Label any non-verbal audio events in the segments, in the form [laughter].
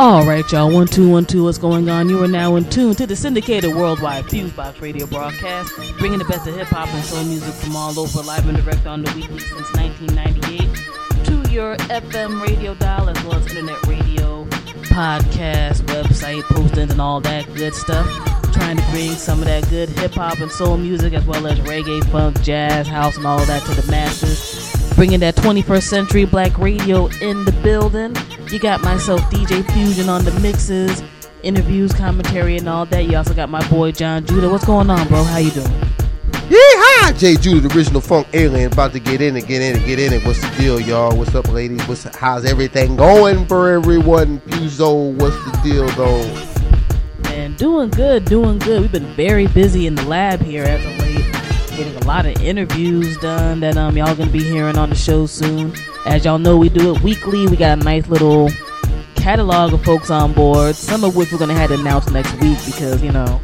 All right, y'all. One, two, one, two. What's going on? You are now in tune to the syndicated worldwide Fusebox radio broadcast, bringing the best of hip hop and soul music from all over, live and direct on the weekly since 1998, to your FM radio dial as well as internet radio, podcast, website, postings, and all that good stuff. Trying to bring some of that good hip hop and soul music as well as reggae, funk, jazz, house, and all that to the masses bringing that 21st century black radio in the building. You got myself, DJ Fusion, on the mixes, interviews, commentary, and all that. You also got my boy Jon Judah. What's going on, bro? How you doing? Yeah, Jay Judah, the original funk alien, about to get in and get in and get in it. What's the deal, y'all? What's up, ladies? What's how's everything going for everyone? Fuso, what's the deal, though? Man, doing good, doing good. We've been very busy in the lab here as of late getting a lot of interviews done that um y'all gonna be hearing on the show soon. As y'all know, we do it weekly. We got a nice little catalog of folks on board, some of which we're gonna have to announce next week because you know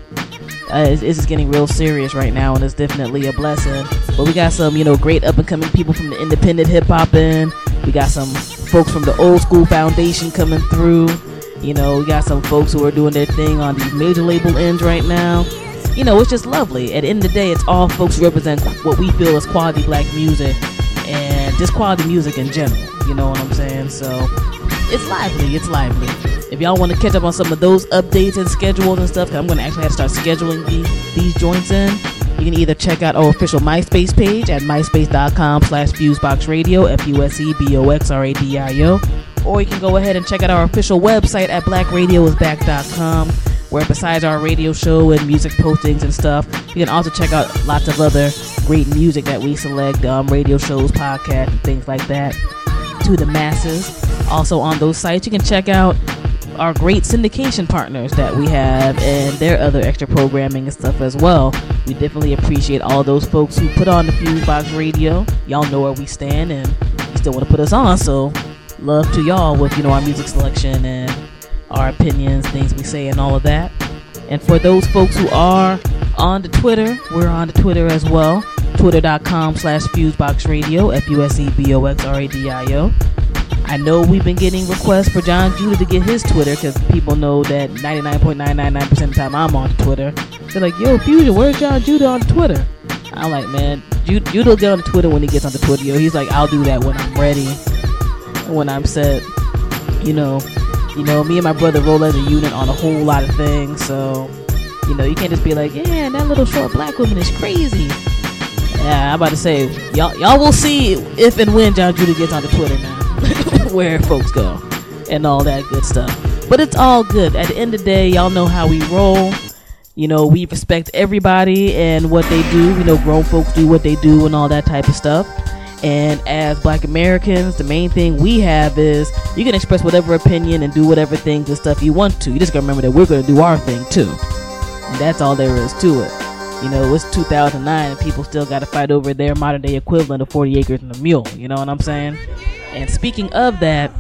uh, it's, it's just getting real serious right now, and it's definitely a blessing. But we got some, you know, great up and coming people from the independent hip hop in. We got some folks from the old school foundation coming through. You know, we got some folks who are doing their thing on these major label ends right now you know, it's just lovely. At the end of the day, it's all folks represent what we feel is quality black music and just quality music in general. You know what I'm saying? So it's lively. It's lively. If y'all want to catch up on some of those updates and schedules and stuff, I'm going to actually have to start scheduling these, these joints in. You can either check out our official MySpace page at myspace.com slash fuseboxradio, F-U-S-E-B-O-X-R-A-D-I-O, or you can go ahead and check out our official website at blackradioisback.com where besides our radio show and music postings and stuff, you can also check out lots of other great music that we select, um, radio shows, podcasts, and things like that to the masses. Also on those sites, you can check out our great syndication partners that we have and their other extra programming and stuff as well. We definitely appreciate all those folks who put on the Fusebox Radio. Y'all know where we stand and you still want to put us on, so love to y'all with you know our music selection and our opinions, things we say, and all of that. And for those folks who are on the Twitter, we're on the Twitter as well. Twitter.com slash FuseboxRadio, F-U-S-E-B-O-X-R-A-D-I-O. I know we've been getting requests for Jon Judah to get his Twitter because people know that 99.999% of the time I'm on Twitter. They're like, yo, Fusion, where's Jon Judah on Twitter? I'm like, man, Judah will get on Twitter when he gets on the Twitter. Yo, he's like, I'll do that when I'm ready, when I'm set. You know, you know, me and my brother roll as a unit on a whole lot of things, so you know, you can't just be like, yeah, that little short black woman is crazy. Yeah, I'm about to say, y'all, y'all will see if and when Jon Judah gets onto Twitter now, [laughs] where folks go, and all that good stuff. But it's all good. At the end of the day, y'all know how we roll. You know, we respect everybody and what they do. You know, grown folks do what they do and all that type of stuff. And as black Americans, the main thing we have is you can express whatever opinion and do whatever things and stuff you want to. You just gotta remember that we're gonna do our thing too. And that's all there is to it. You know, it's 2009 and people still gotta fight over their modern day equivalent of 40 acres and a mule. You know what I'm saying? And speaking of that,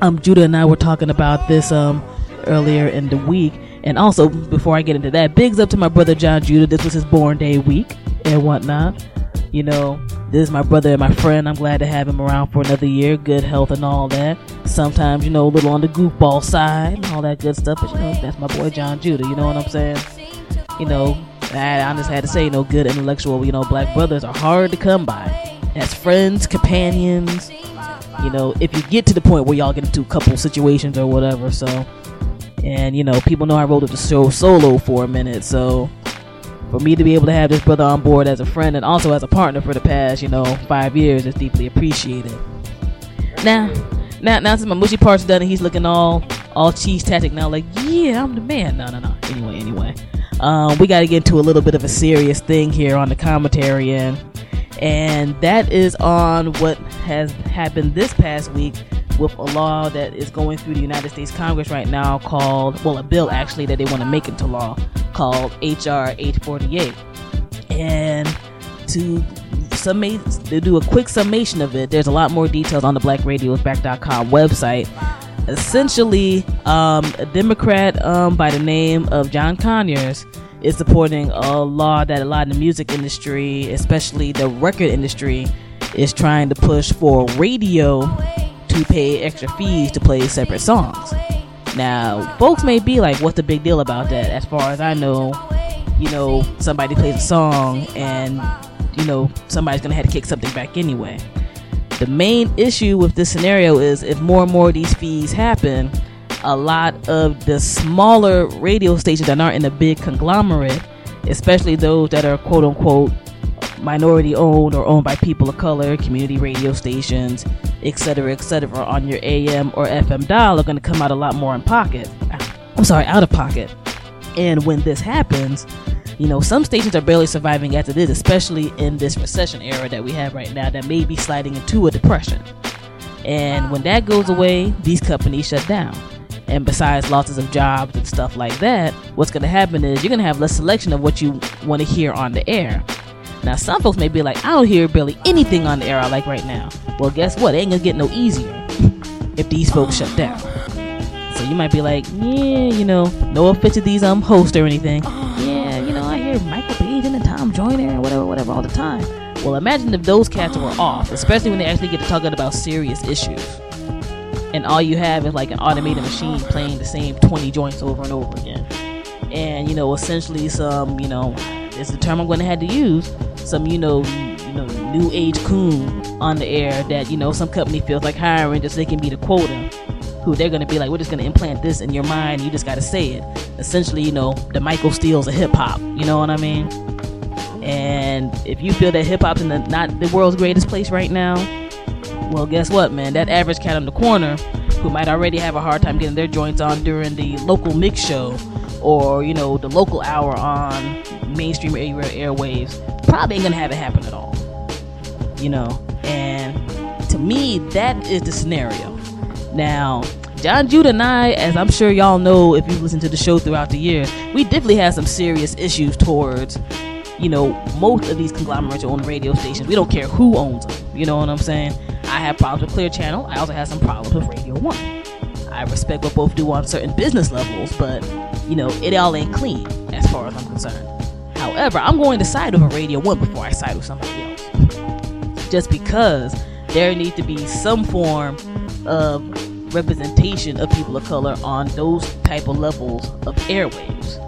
um, Judah and I were talking about this um earlier in the week. And also, before I get into that, bigs up to my brother Jon Judah. This was his born day week and whatnot. You know, this is my brother and my friend. I'm glad to have him around for another year. Good health and all that. Sometimes, you know, a little on the goofball side and all that good stuff. But, you know, that's my boy Jon Judah. You know what I'm saying? You know, I, I just had to say, you know, good intellectual, you know, black brothers are hard to come by. As friends, companions, you know, if you get to the point where y'all get into a couple situations or whatever. So, and, you know, people know I rolled up the show solo for a minute. So, for me to be able to have this brother on board as a friend and also as a partner for the past, you know, five years is deeply appreciated. Now, now, now since my mushy part's done and he's looking all, all cheese tactic now, like, yeah, I'm the man. No, no, no. Anyway, anyway, um, we got to get into a little bit of a serious thing here on the commentary end, and that is on what has happened this past week with a law that is going through the United States Congress right now called, well, a bill actually that they want to make into law called HR 848. And to summate, to do a quick summation of it, there's a lot more details on the blackradioisback.com website. Essentially, um, a Democrat um, by the name of John Conyers is supporting a law that a lot of the music industry, especially the record industry, is trying to push for radio to pay extra fees to play separate songs. Now, folks may be like, what's the big deal about that? As far as I know, you know, somebody plays a song and, you know, somebody's going to have to kick something back anyway. The main issue with this scenario is if more and more of these fees happen, a lot of the smaller radio stations that aren't in a big conglomerate, especially those that are quote unquote minority owned or owned by people of color, community radio stations, etc., etc., on your AM or FM dial are going to come out a lot more in pocket. I'm sorry, out of pocket. And when this happens, you know, some stations are barely surviving as it is, especially in this recession era that we have right now that may be sliding into a depression. And when that goes away, these companies shut down. And besides losses of jobs and stuff like that, what's going to happen is you're going to have less selection of what you want to hear on the air. Now, some folks may be like, I don't hear barely anything on the air I like right now. Well, guess what? It ain't to get no easier if these folks shut down. So you might be like, yeah, you know, no offense to these um hosts or anything. Yeah, you know, I hear Michael Page and Tom Joyner and whatever, whatever all the time. Well, imagine if those cats were off, especially when they actually get to talking about serious issues. And all you have is like an automated machine playing the same 20 joints over and over again. And, you know, essentially some, you know, it's the term I'm going to have to use, some, you know, you know, new age coon on the air that, you know, some company feels like hiring just so they can be the quota who they're gonna be like, we're just gonna implant this in your mind. You just gotta say it. Essentially, you know, the Michael Steele's of hip hop. You know what I mean? And if you feel that hip hop's in the not the world's greatest place right now, well, guess what, man? That average cat on the corner who might already have a hard time getting their joints on during the local mix show or you know the local hour on mainstream airwaves probably ain't gonna have it happen at all. You know, and to me, that is the scenario. Now, Jon Judah and I, as I'm sure y'all know if you've listened to the show throughout the year, we definitely have some serious issues towards, you know, most of these conglomerates own radio stations. We don't care who owns them. You know what I'm saying? I have problems with Clear Channel. I also have some problems with Radio One. I respect what both do on certain business levels, but you know, it all ain't clean as far as I'm concerned. However, I'm going to side with a Radio One before I side with somebody else. Just because there needs to be some form of representation of people of color on those type of levels of airwaves.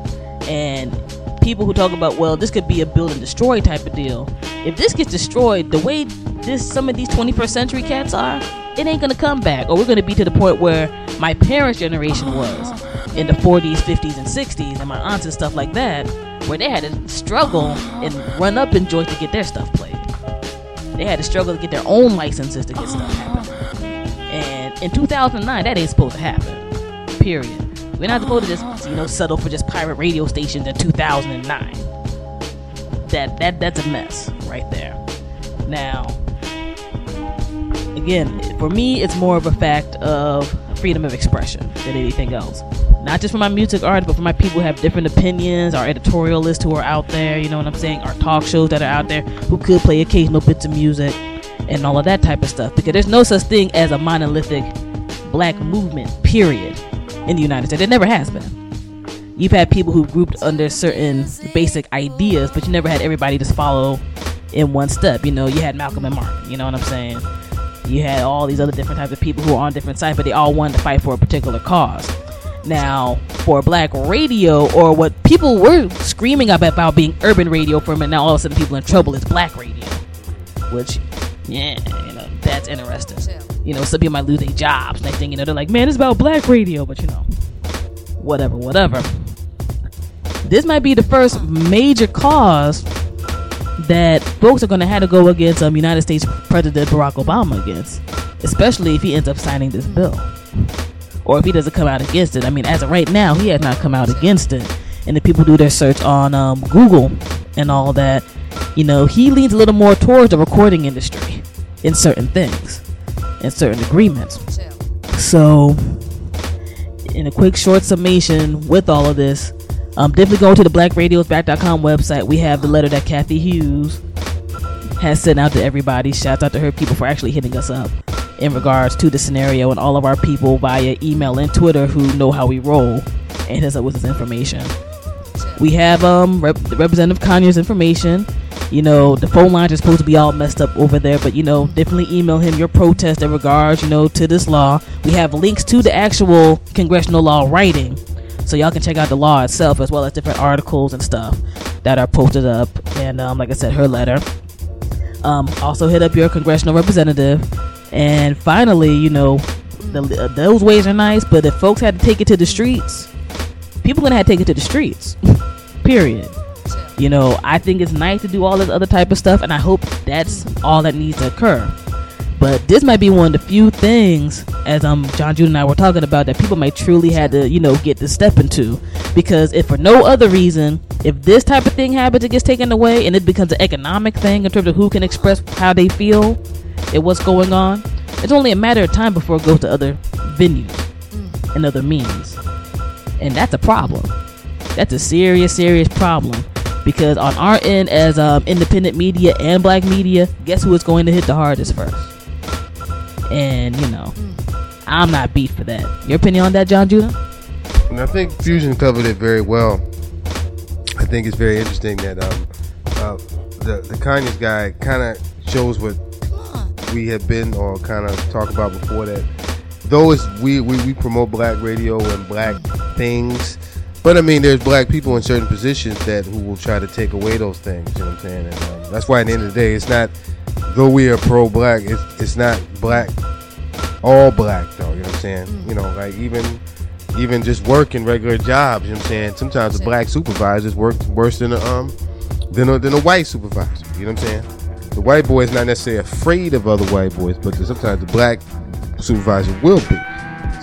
And people who talk about, well, this could be a build and destroy type of deal. If this gets destroyed, the way this some of these 21st century cats are, it ain't gonna come back. Or we're gonna be to the point where my parents' generation was [sighs] in the 40s, 50s, and 60s, and my aunts and stuff like that, where they had to struggle and run up in joints to get their stuff played. They had to struggle to get their own licenses to get stuff happening. [sighs] And in 2009, that ain't supposed to happen. Period. We're not supposed to just, you know, settle for just pirate radio stations in 2009. That that that's a mess right there. Now, again, for me, it's more of a fact of freedom of expression than anything else. Not just for my music artists, but for my people who have different opinions, our editorialists who are out there, you know what I'm saying, our talk shows that are out there who could play occasional bits of music and all of that type of stuff. Because there's no such thing as a monolithic black movement, period, in the United States. It never has been. You've had people who grouped under certain basic ideas, but you never had everybody just follow in one step. You know, you had Malcolm and Martin, you know what I'm saying? You had all these other different types of people who are on different sides, but they all wanted to fight for a particular cause. Now, for black radio, or what people were screaming about being urban radio for a minute, now all of a sudden people in trouble is black radio. Which, yeah, you know, that's interesting. You know, some people might lose their jobs. Next thing you know, they're like, man, it's about black radio, but you know, whatever, whatever. This might be the first major cause that folks are going to have to go against um, United States President Barack Obama against, especially if he ends up signing this bill or if he doesn't come out against it. I mean, as of right now, he has not come out against it. And if people do their search on um, Google and all that, you know, he leans a little more towards the recording industry in certain things, in certain agreements. So, in a quick, short summation with all of this, um, definitely go to the blackradioisback.com website. We have the letter that Cathy Hughes has sent out to everybody. Shouts out to her people for actually hitting us up in regards to the scenario and all of our people via email and Twitter who know how we roll and hit us up with this information. We have um Rep- Representative Conyers information. You know, the phone lines are supposed to be all messed up over there, but you know, definitely email him your protest in regards, you know, to this law. We have links to the actual congressional law writing, so y'all can check out the law itself as well as different articles and stuff that are posted up. And um, like I said, her letter. Um, also hit up your congressional representative. And finally, you know, the, uh, those ways are nice, but if folks had to take it to the streets, people gonna have to take it to the streets. [laughs] Period. You know, I think it's nice to do all this other type of stuff, and I hope that's all that needs to occur. But this might be one of the few things, as um John June and I were talking about, that people might truly had to, you know, get to step into. Because if for no other reason, if this type of thing happens, it gets taken away, and it becomes an economic thing in terms of who can express how they feel and what's going on, it's only a matter of time before it goes to other venues and other means, and that's a problem. That's a serious, serious problem because on our end as um, independent media and black media guess who is going to hit the hardest first and you know i'm not beat for that your opinion on that jon judah And I think Fusion covered it very well. I think it's very interesting that um, uh, the the Conyers guy kind of shows what we have been or kind of talked about before that. Though it's we, we we promote black radio and black things, but I mean there's black people in certain positions that who will try to take away those things. You know what I'm saying? And um, that's why at the end of the day, it's not though we are pro black, it's it's not black all black though. You know what I'm saying? You know, like even even just working regular jobs. You know what I'm saying? Sometimes the black supervisors work worse than a um than a, than a white supervisor. You know what I'm saying? The white boy is not necessarily afraid of other white boys, but sometimes the black supervisor will be.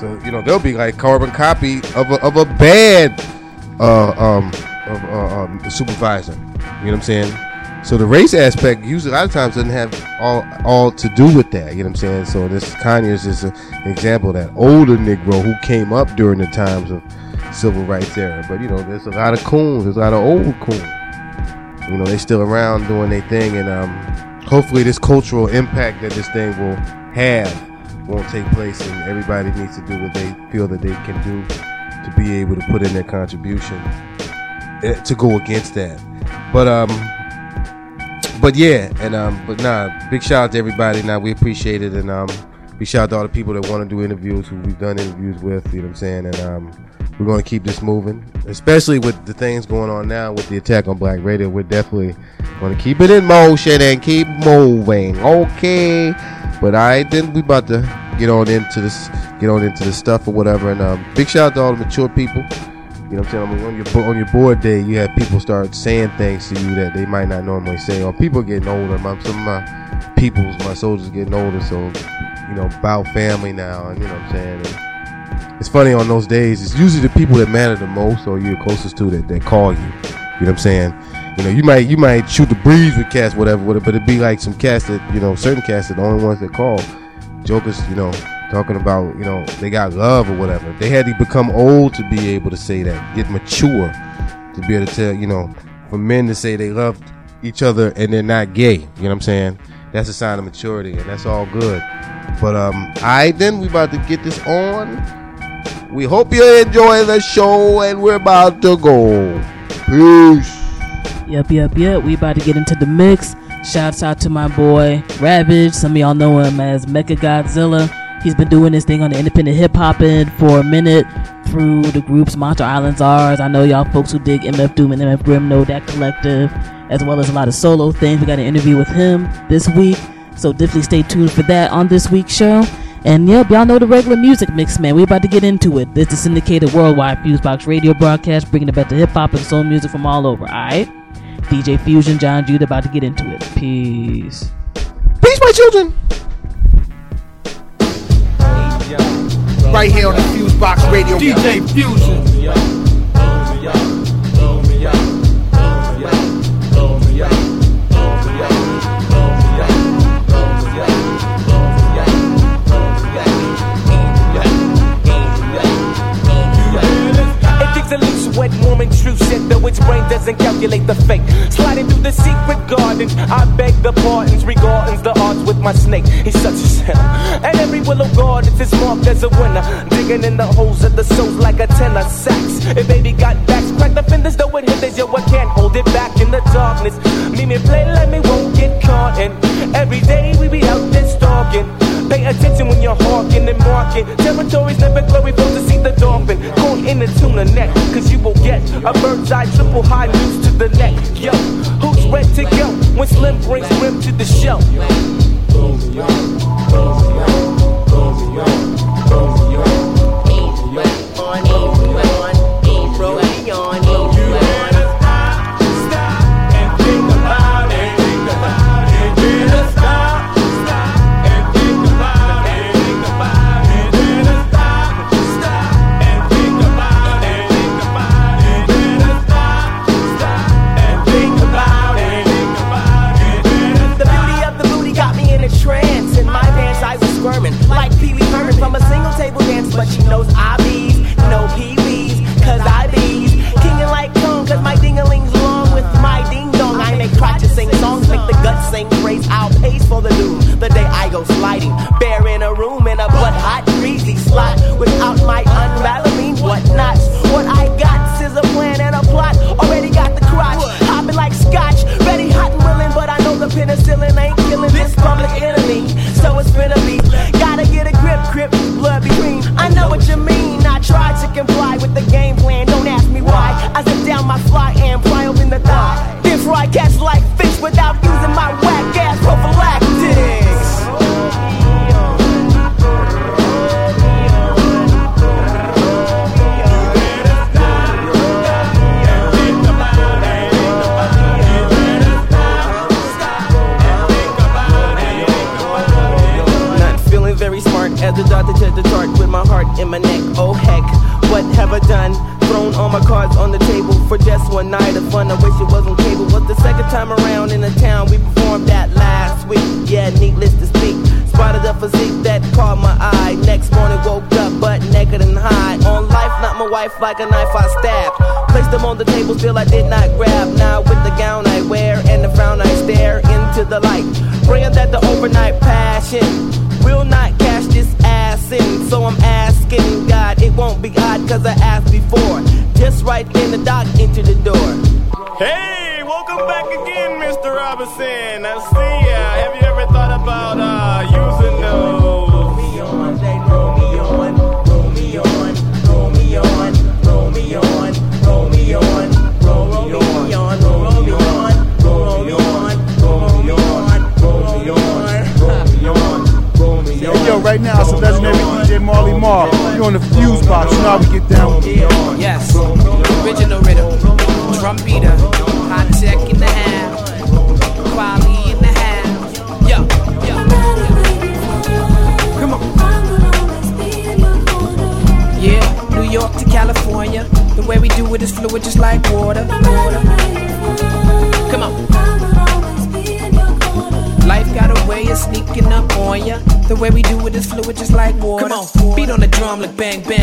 So you know they'll be like carbon copy of a, of a bad uh, um of uh, um, supervisor. You know what I'm saying? So the race aspect usually a lot of times doesn't have all all to do with that. You know what I'm saying? So this Conyers is just an example of that older Negro who came up during the times of civil rights era. But you know, there's a lot of coons. There's a lot of old coons. You know, they still around doing their thing, and um, hopefully this cultural impact that this thing will have won't take place, and everybody needs to do what they feel that they can do to be able to put in their contribution eh, to go against that. But um, but yeah, and um, but nah, big shout out to everybody. Now we appreciate it, and um, big shout out to all the people that want to do interviews, who we've done interviews with. You know what I'm saying? And um, we're going to keep this moving, especially with the things going on now with the attack on Black Radio. We're definitely going to keep it in motion and keep moving. Okay, but I right, then we about to get on into this, get on into the stuff or whatever. And um, big shout out to all the mature people. You know what I'm saying? On your on your board day, you have people start saying things to you that they might not normally say. Or people getting older. My, some of my peoples, my soldiers getting older, so you know about family now, and you know what I'm saying. And it's funny on those days. It's usually the people that matter the most, or you're closest to that that call you. You know what I'm saying? You know, you might you might shoot the breeze with cats, whatever, whatever, but it'd be like some cats that you know, certain cats are the only ones that call. Jokers, you know, talking about you know they got love or whatever. They had to become old to be able to say that, get mature to be able to tell you know for men to say they love each other and they're not gay. You know what I'm saying? That's a sign of maturity, and that's all good. But um, all right, then we about to get this on. We hope you enjoy the show, and we're about to go. Peace. Yep, yep, yep. We about to get into the mix. Shouts out to my boy Ravage. Some of y'all know him as Mecca Godzilla. He's been doing this thing on the independent hip hop end for a minute through the groups Monsta Island Czars. I know y'all folks who dig MF Doom and MF Grimm know that collective, as well as a lot of solo things. We got an interview with him this week, so definitely stay tuned for that on this week's show. And yep, y'all know the regular music mix, man. We about to get into it. This is syndicated worldwide Fusebox radio broadcast, bringing the best of hip hop and soul music from all over. All right, DJ Fusion, Jon Judah, about to get into it. Peace. Peace, my children. Right here on the Fusebox Radio. DJ Fusion. It and true scent, though its brain doesn't calculate the fate. Sliding through the secret garden, I beg the pardons, regarding the odds with my snake. He's such a sinner. And every willow garden is marked as a winner. Digging in the holes of the souls like a tenor sax. If baby got backs, crack the fenders, though it hinders, yo, I can't hold it back in the darkness. Me me play, let me won't get caught in. Every day we be out there stalking. Pay attention when you're hawking and marking. Territories never glory for to see the dolphin. Caught in the tuna net, cause you will get a bird's eye triple high news to the neck. Yo, who's ready to go when Slim brings Rim to the show? The table. But she knows I bees, no Pee cause I bees. Kingin' like Kong, cause my dingaling's long with my ding dong. I make crotches sing songs, make the guts sing praise. I'll pace for the doom. The day I go sliding, bare in a room in a butt hot, greasy slot without my I to comply with the game plan. Don't ask me why. I sit down my fly and pry open the thigh. Then fry catch like fish without using my whack ass prophylactics. Very smart as the doctor checked the chart with my heart in my neck. Oh heck, what have I done? Thrown all my cards on the table for just one night of fun. I wish it wasn't cable. Was the second time around in the town we performed that last week. Yeah, needless to speak. Spotted a physique that caught my eye. Next morning woke up butt naked and high. On life, not my wife, like a knife I stabbed. Placed them on the table, still I did not grab. Now with the gown I wear and the frown I stare into the light. Praying that the overnight passion will not cash this ass So I'm asking God, it won't be odd cause I asked before. Just right in the dock, into the door. Hey, welcome back again, Mr. Robinson. I see ya. Have you ever thought about uh, using box, you know how we get down with. Yes, original rhythm, drum beater, hot tech in the house, quality in the house. Yo, yo, come on. Yeah, New York to California, the way we do it is fluid, just like water. water. Come on. Life got a way of sneaking up on ya. The way we do it is fluid, just like water. Come on, beat on the drum like bang bang.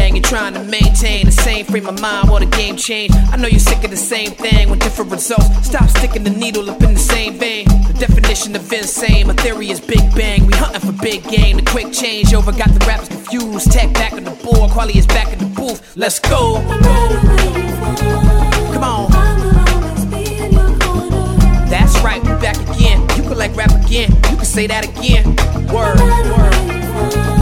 Frame of mind while the game change. I know you're sick of the same thing with different results. Stop sticking the needle up in the same vein. The definition of insane, my theory is big bang. We hunting for big game. The quick change over got the rappers confused. Tech back on the board, quality is back in the booth. Let's go. Come on. That's right, we back again. You can like rap again. You can say that again. Word, word.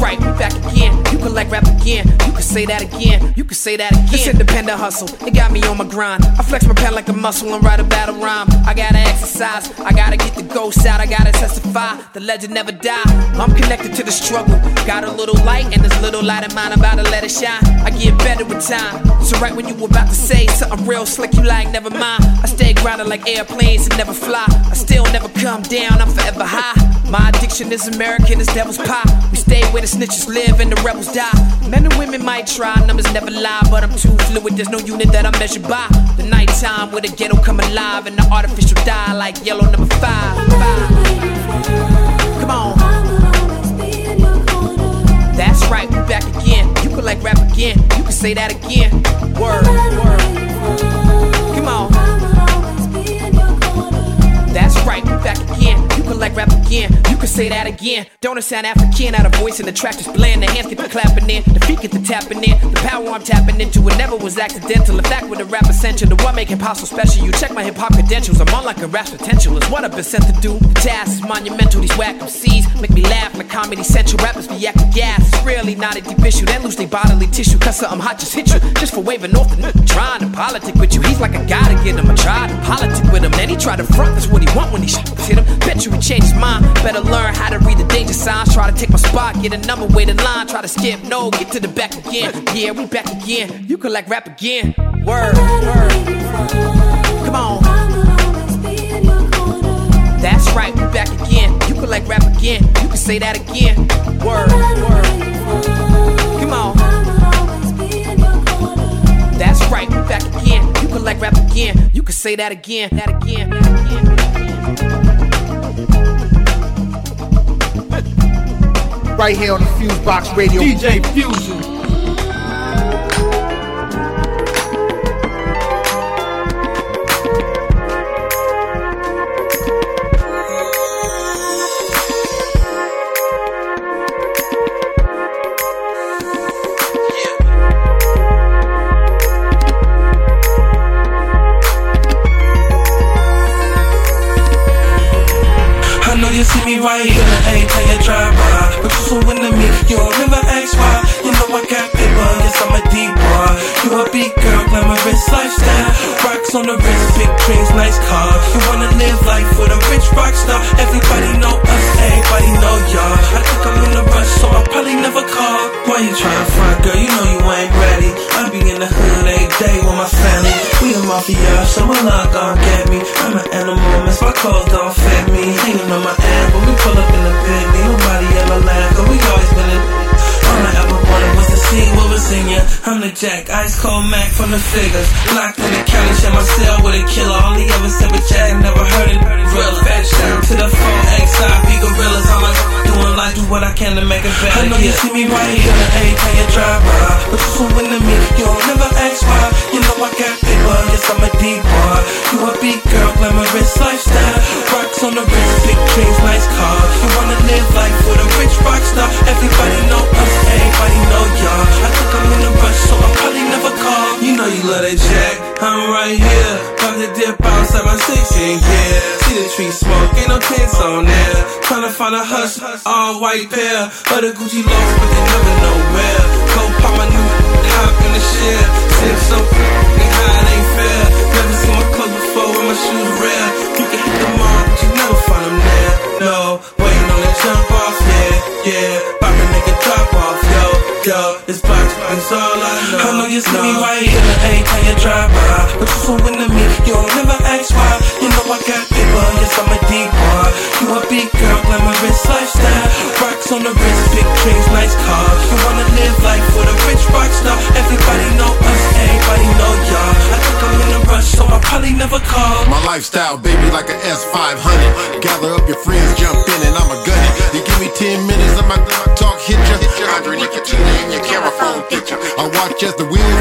Right, we back again. You can like rap again. You can say that again. You can say that again. This independent hustle, it got me on my grind. I flex my pen like a muscle and write a battle rhyme. I gotta exercise, I gotta get the ghost out, I gotta testify. The legend never die. I'm connected to the struggle. Got a little light and this little light of mine, I'm about to let it shine. I get better with time. So right when you were about to say something real slick, you like never mind. I stay grounded like airplanes and never fly. I still never come down, I'm forever high. My addiction is American, it's devil's pie. We stay where the snitches live and the rebels die. Men and women might try, numbers never lie, but I'm too fluid. There's no unit that I'm measured by. The nighttime where the ghetto come alive and the artificial die like yellow number five. Come on. That's right, we back again. You can like rap again. You can say that again. Word, word. Come on. That's right, we back again. Like rap again. You can say that again. Don't it sound African? Out of voice and the track just bland. The hands get the clapping in, the feet get the tapping in. The power I'm tapping into it never was accidental. In fact, with a rap essential, the what make hip hop so special. You check my hip hop credentials. I'm on like a rap potential. Is what I've been sent to do. The task is monumental. These whack MCs make me laugh like comedy central. Rappers be acting gas. It's really not a deep issue. Then lose their bodily tissue. Cause something hot just hit you. Just for waving off the n- trying to politic with you. He's like a guy to get him. I tried to politic with him. Then he tried to front. That's what he want when he sh- hit him. Bet you he changed his mind. Better learn how to read the danger signs. Try to take my spot. Get a number, wait in line. Try to skip. No, get to the back again. Yeah, we back again. You can like rap again. Word, word. Come on. That's right, we back again. You can like rap again. You can say that again. Word, word. Come on. That's right, we back again. You can like rap again. You can say that again. That again. That again. Right here on the Fuse Box Radio. DJ Fusion. I know you see me right by. But you so into me, you know I got paper, yes I'm a deep boy. You a big girl, glamorous lifestyle. Rocks on the wrist, big dreams, nice car. You wanna live life with a rich rock star. Everybody know us, everybody know y'all. I think I'm in a rush, so I'll probably never call. Why you tryna front, girl? You know you ain't ready. I be in the hood every day with my family. We the mafia, so my luck gon' get me. I'm an animal, miss my clothes don't fit me. Hanging on my ass, when we pull up in the Bentley. Nobody ever laugh, cause we always been in. All I ever wanted was to see what was in ya. I'm the Jack, ice cold Mac from the figures. Locked in the county, share my cell with a killer. Only ever said with Jack, never heard it. Real fat shout to the phone, XIP gorillas. I'm like, doing do what I can to make it better. I know you see me right here, every time you drive by. But you so into me, you don't never ask why. You know I got paper, yes I'm a deep boy. You a big girl, glamorous lifestyle. Rocks on the wrist, big dreams, nice car. You wanna live life with a rich rock star. Everybody know us, everybody know y'all. I think I'm in a rush, so I'll probably never call. You know you love that jack, I'm right here. About to dip outside my 16 yeah. See the tree smoke, ain't no tents on there. Tryna find a hush, all white pair. Of the Gucci loafs, but they never know where. Go pop my new hop in the shit. Sip so fucking high, it ain't fair. Never seen my clothes before with my shoes rare. You can hit the mall, but you never find them there. No, waiting on the jump off, yeah, yeah. Pop a nigga drop off, yo, yo. This box is all I know. I know you see me right here, every time you drive by. But you so into me, you don't never ask why. You know I got paper, yes I'm a deep boy. You a big girl, glamorous lifestyle. Rocks on the wrist, big dreams, nice car. You wanna live life with a rich rock star. Everybody know us, everybody know y'all. I think I'm in a rush, so I'll probably never call. My lifestyle, baby, like a S500. Gather up your friends, jump in, and I'ma gun. You give me 10 minutes, I'm about to talk, hit ya. Underneath your As the wheels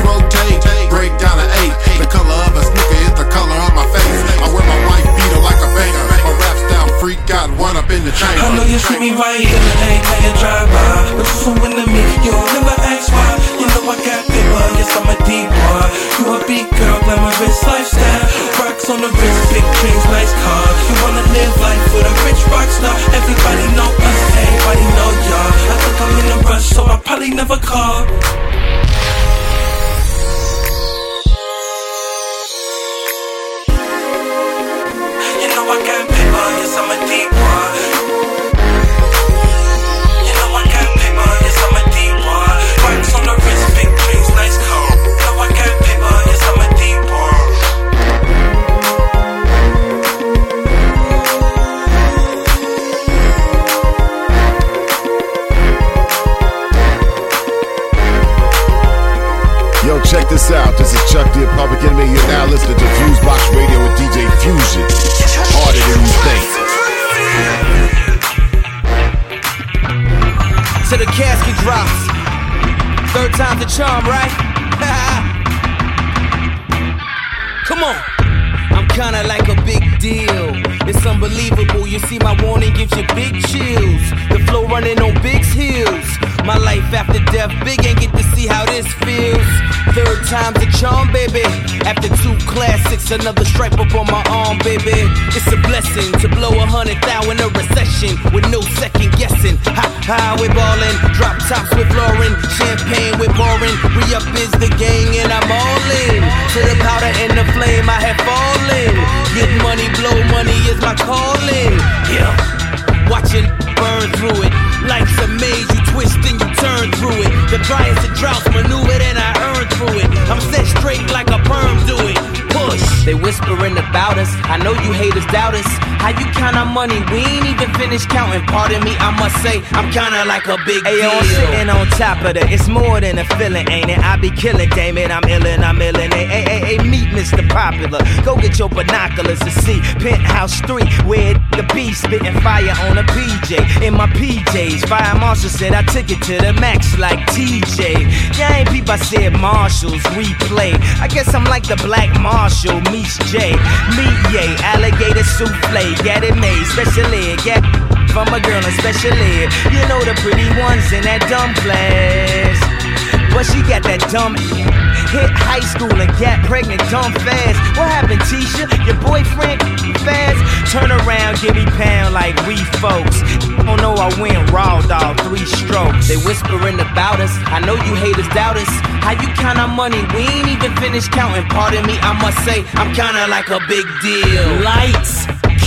big Hey, yo, deal. I'm sitting on top of it. It's more than a feeling, ain't it? I be killing, damn it. I'm illin', I'm illin'. Hey, hey, hey, hey, meet Mr. Popular. Go get your binoculars to see Penthouse 3, where the B spitting fire on a PJ. In my PJs, fire marshal said I took it to the max like TJ. Yeah, ain't peep, I said Marshalls, replay. I guess I'm like the Black Marshall, meets J. Meet yay, alligator souffle, get it made, special ed, get from a girl in special. You know the pretty ones in that dumb class. But she got that dumb hit high school and got pregnant dumb fast. What happened, Tisha? Your boyfriend fast? Turn around, give me pound like we folks. Oh no, I went raw dog, three strokes. They whispering about us. I know you haters doubt us. How you count our money? We ain't even finished counting. Pardon me, I must say I'm kinda like a big deal. Lights,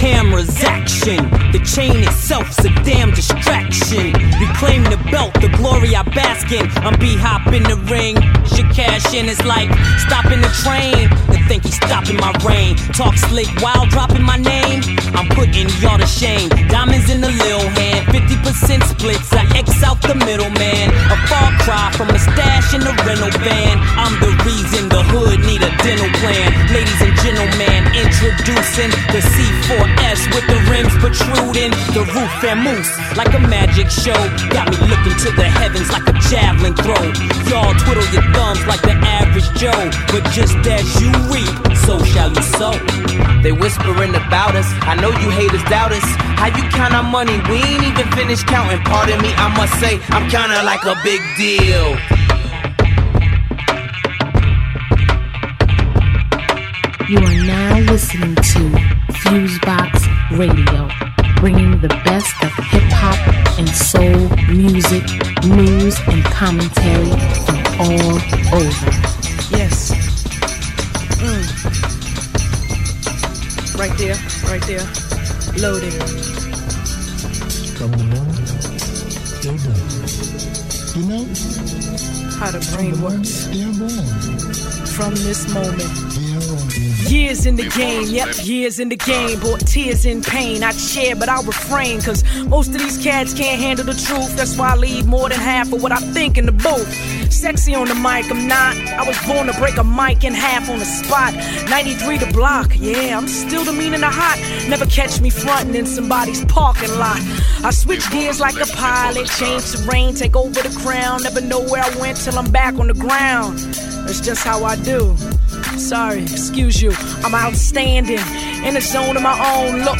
cameras, action. The chain itself's a damn distraction. Reclaim the belt, the glory I bask in. I'm be hop in the ring. Should cash in, it's like stopping the train. They think he's stopping my reign. Talk slick while dropping my name. I'm putting y'all to shame. Diamonds in the lil hand, 50% splits. I X out the middleman. A far cry from a stash in the rental van. I'm the reason the hood need a dental plan. Ladies and gentlemen, introducing the C4S with the rims protruding. The roof and moose like a magic show. Got me looking to the heavens like a javelin throw. Y'all twiddle your thumbs like the average Joe. But just as you reap, so shall you sow. They whispering about us. I know you haters doubt us. How you count our money? We ain't even finished counting. Pardon me, I must say I'm kinda like a big deal. You are now listening to Fusebox Radio, in the game, yep, years in the game. Brought tears and pain. I'd share, but I'll refrain. Cause most of these cats can't handle the truth. That's why I leave more than half of what I think in the booth. Sexy on the mic, I'm not. I was born to break a mic in half on the spot. 93 the block, yeah, I'm still the mean and the hot. Never catch me frontin' in somebody's parking lot. I switch gears like a pilot, change terrain, take over the crown. Never know where I went till I'm back on the ground. That's just how I do. Sorry, excuse you. I'm outstanding in a zone of my own. Look,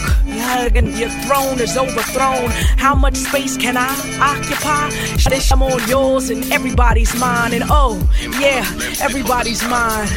and your throne is overthrown. How much space can I occupy? I'm on yours and everybody's mine. And oh, yeah, everybody's mine.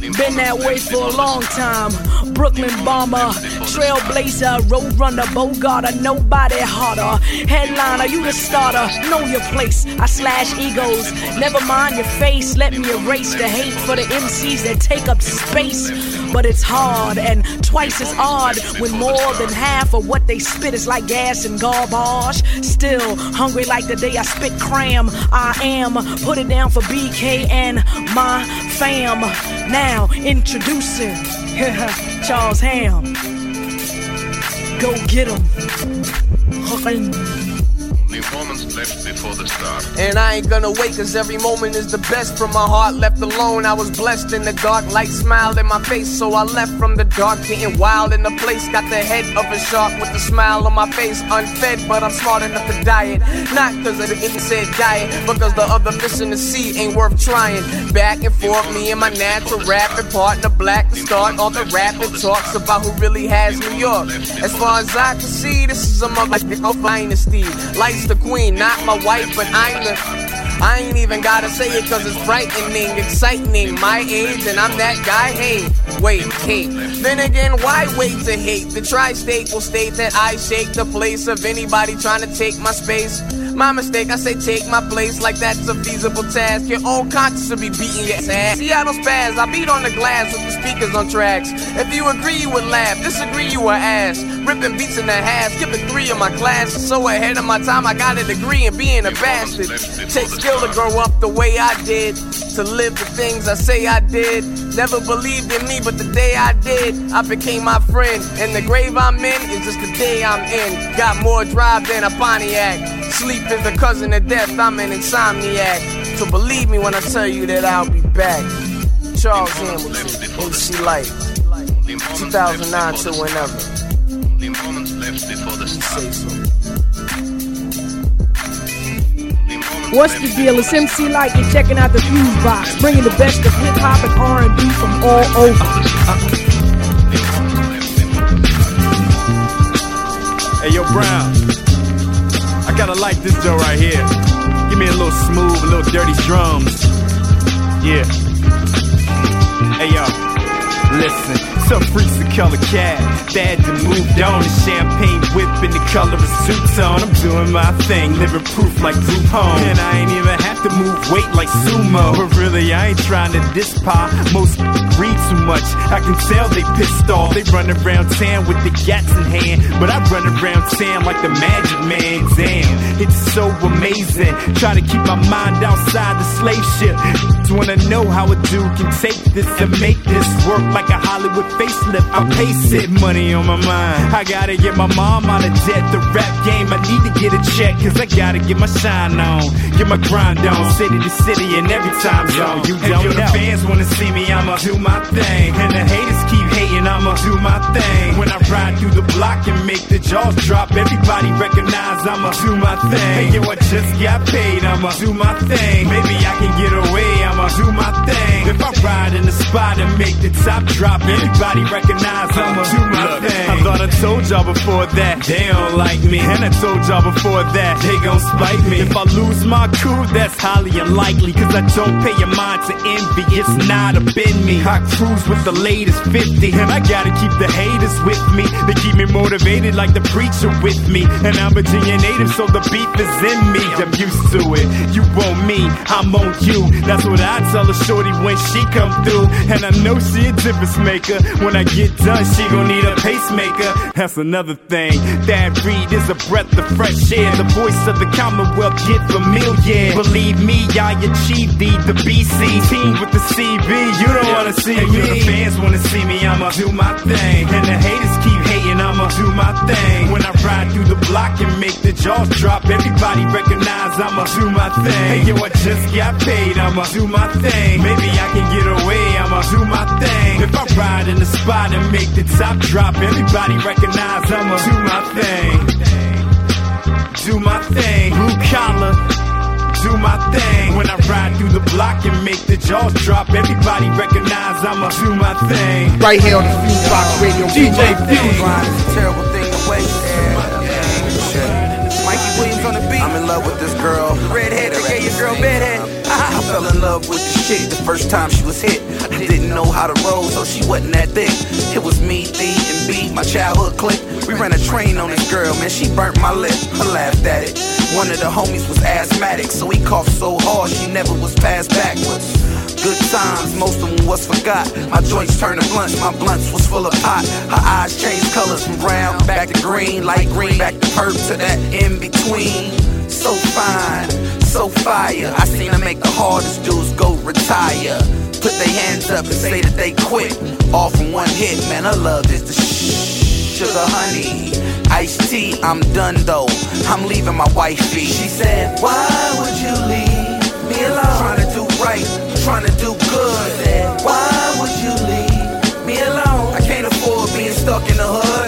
Been that way for a long time. Brooklyn bomber, trailblazer, roadrunner, Bogart, nobody harder. Headliner, you the starter. Know your place. I slash egos. Never mind your face. Let me erase the hate for the MCs that take up space. But it's hard and twice as hard when more than half of what they spit is like gas and garbage. Still hungry like the day I spit cram. I am. Put it down for BK and my fam. Now introducing [laughs] Charles Ham. Go get him. Leave moments left before the start. And I ain't gonna wait, cause every moment is the best. From my heart left alone, I was blessed in the dark. Light smiled in my face, so I left from the dark. Getting wild in the place, got the head of a shark with a smile on my face. Unfed, but I'm smart enough to diet. Not cause of the said diet, because the other fish in the sea ain't worth trying. Back and forth, me and my natural rapping partner, black to start all the rapping talks about who really has New York. As far as I can see, this is a motherfucking dynasty. The queen, not my wife, but I'm the. I ain't even gotta say it cause it's frightening, exciting. My age, and I'm that guy. Hey, wait, hey. Then again, why wait to hate? The tri state will state that I shake the place of anybody trying to take my space. My mistake, I say take my place like that's a feasible task. Your own conscience will be beating your ass. Seattle spaz, I beat on the glass with the speakers on tracks. If you agree, you would laugh. Disagree, you would ass. Ripping beats in the half, skipping three of my class. So ahead of my time, I got a degree in being a bastard. Take skill to grow up the way I did. To live the things I say I did. Never believed in me, but the day I did, I became my friend. And the grave I'm in is just the day I'm in. Got more drive than a Pontiac. Sleep is the cousin of death, I'm an insomniac. So believe me when I tell you that I'll be back. Charles Hamilton, MC Lyte. 2009 to whenever. Leave moments left before the start. What's the deal? It's MC Lyte. You're checking out the Fuse Box, bringing the best of hip hop and R&B from all over. Hey, yo, Brown. I gotta like this Joe right here. Give me a little smooth, a little dirty drums. Yeah. Hey, y'all, Listen. Some freaks the color cat. Bad to moved on. The champagne whip in the color of suits on. I'm doing my thing, living proof like home. And I ain't even have to move weight like sumo. But really, I ain't trying to diss pie. Most read too much. I can tell they pissed off. They run around town with the gats in hand. But I run around town like the magic man. Damn, it's so amazing. Try to keep my mind outside the slave ship. Just wanna know how a dude can take this and make this work like a Hollywood facelift. I pace it, money on my mind. I gotta get my mom out of debt. The rap game, I need to get a check, cause I gotta get my shine on. Get my grind on, city to city and every time zone. You don't know. The fans wanna see me, I'ma do my thing. And the haters keep hating, I'ma do my thing. When I ride through the block and make the jaws drop, everybody recognize I'ma do my thing. Hey, yo, I just got paid, I'ma do my thing. Maybe I can get away, I'ma do my thing. If I ride in the spot and make the top drop, everybody recognize I'ma do my thing. I thought I told y'all before that they don't like me, and I told y'all before that they gon' spite me. If I lose my cool, that's highly unlikely, cause I don't pay your mind to envy. It's not a been me. I cruise with the latest 50, and I gotta keep the haters with me. They keep me motivated like the preacher with me. And I'm a Virginia native, so the beef is in me. I'm used to it. You want me, I'm on you. That's what I tell a shorty when she come through. And I know she a difference maker. When I get done, she gon' need a pacemaker. That's another thing. That Reed is a breath of fresh air. The voice of the Commonwealth get familiar. Believe me, I achieved the, the BC team with the CB. You don't wanna see me. You The fans wanna see me, I'ma do my thing. And the haters keep hating, I'ma do my thing. When I ride through the block and make the jaws drop, everybody recognize I'ma do my thing. Hey, yo, I just got paid, I'ma do my thing. Maybe I can get away, I'ma do my thing. If I ride in the spot and make the top drop, everybody recognize I'ma do my thing. Do my thing, blue collar. Do my thing when I ride through the block and make the jaws drop. Everybody recognize I'ma do my thing. Right here on the Fuse Box Radio. DJ Fuse. Grind is a terrible thing to waste. Yeah. Mikey Williams on the beat. I'm in love with this girl. Redhead, they gave your girl bedhead. Fell in love with the shit the first time she was hit. I didn't know how to roll, so she wasn't that thick. It was me, D, and B, my childhood clique. We ran a train on this girl, man, she burnt my lip. I laughed at it. One of the homies was asthmatic, so he coughed so hard she never was passed backwards. Good times, most of them was forgot. My joints turned to blunts, my blunts was full of pot. Her eyes changed colors from brown back to green, light green back to purple to that in between. So fine, so fire. I seen her make the hardest dudes go retire. Put their hands up and say that they quit. All from one hit, man. I love this. the sugar honey. Iced tea, I'm done though. I'm leaving my wifey. She said, Why would you leave me alone? Trying to do right, trying to do good. Said, Why would you leave me alone? I can't afford being stuck in the hood.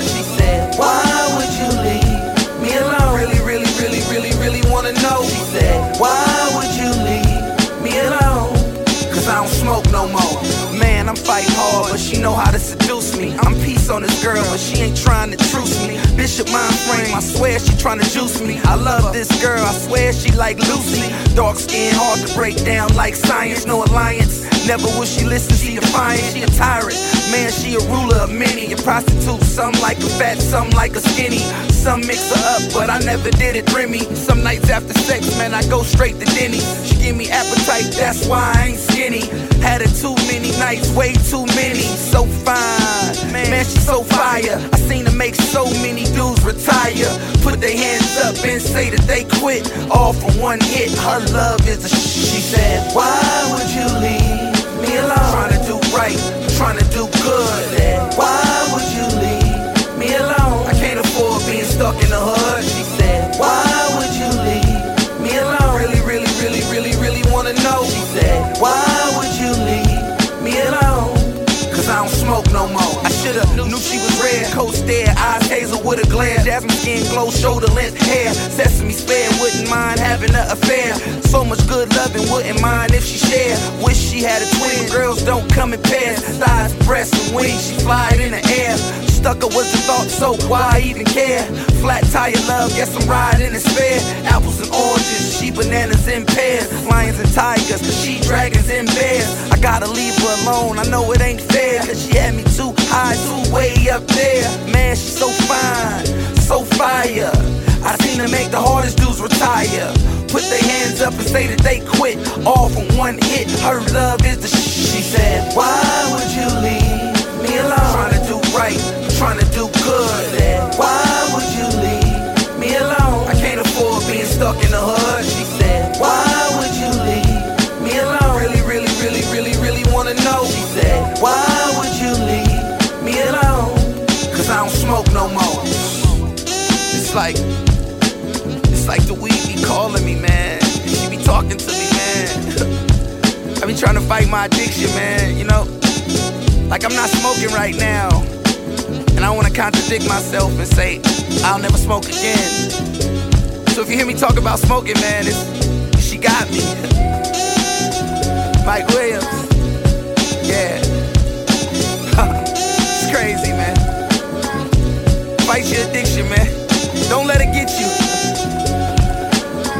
Know how to seduce me. I'm peace on this girl, but she ain't trying to truce me. Bishop mind frame, I swear she trying to juice me. I love this girl, I swear she like Lucy. Dark skin, hard to break down like science, no alliance. Never will she listen, she defiant, she a tyrant. Man, she a ruler of many. A prostitute, some like a fat, some like a skinny. Some mix her up, but I never did it Remy. Some nights after sex, man, I go straight to Denny. She give me appetite, that's why I ain't skinny. Had her too many nights, way too many. So fine, man, she so fire. I seen her make so many dudes retire. Put their hands up and say that they quit. All from one hit. Her love is a sh- She said, Why would you leave me alone? Trying to do right, trying to do good. Said, Why would you leave me alone? I can't afford being stuck in the hood. She said, Why would you leave me alone? Really, really, really, really, really wanna know. She said, Why would you leave me alone? Cause I don't smoke no more. I should've knew, she was red. Coat stare, eyes hazel with a glare. Jasmine skin glow, shoulder length hair. Sesame spare, wouldn't mind having an affair. So much good loving, wouldn't mind if she shared. Wish she had a twin. Girls don't come in pairs. Thighs, breasts, and wings. She fly in the air. Stuck up was the thought, so why even care? Flat tire love, guess I'm riding in spare. Apples and oranges, she bananas and pears. Lions and tigers, she dragons and bears. I gotta leave her alone, I know it ain't fair. Cause she had me too high, too way up there. Man, she's so fine, so fire. I seen her make the hardest dudes retire. Put their hands up and say that they quit. All from one hit, her love is the sh- She said, Why would you leave me alone? Trying to do right, trying to do good. Like, it's like the weed be calling me, man. She be talking to me, man. [laughs] I be trying to fight my addiction, man, you know? Like I'm not smoking right now. And I wanna contradict myself and say, I'll never smoke again. So if you hear me talk about smoking, man, it's, she got me. [laughs] Mike Williams. Yeah. [laughs] it's crazy, man. Fight your addiction, man. Don't let it get you.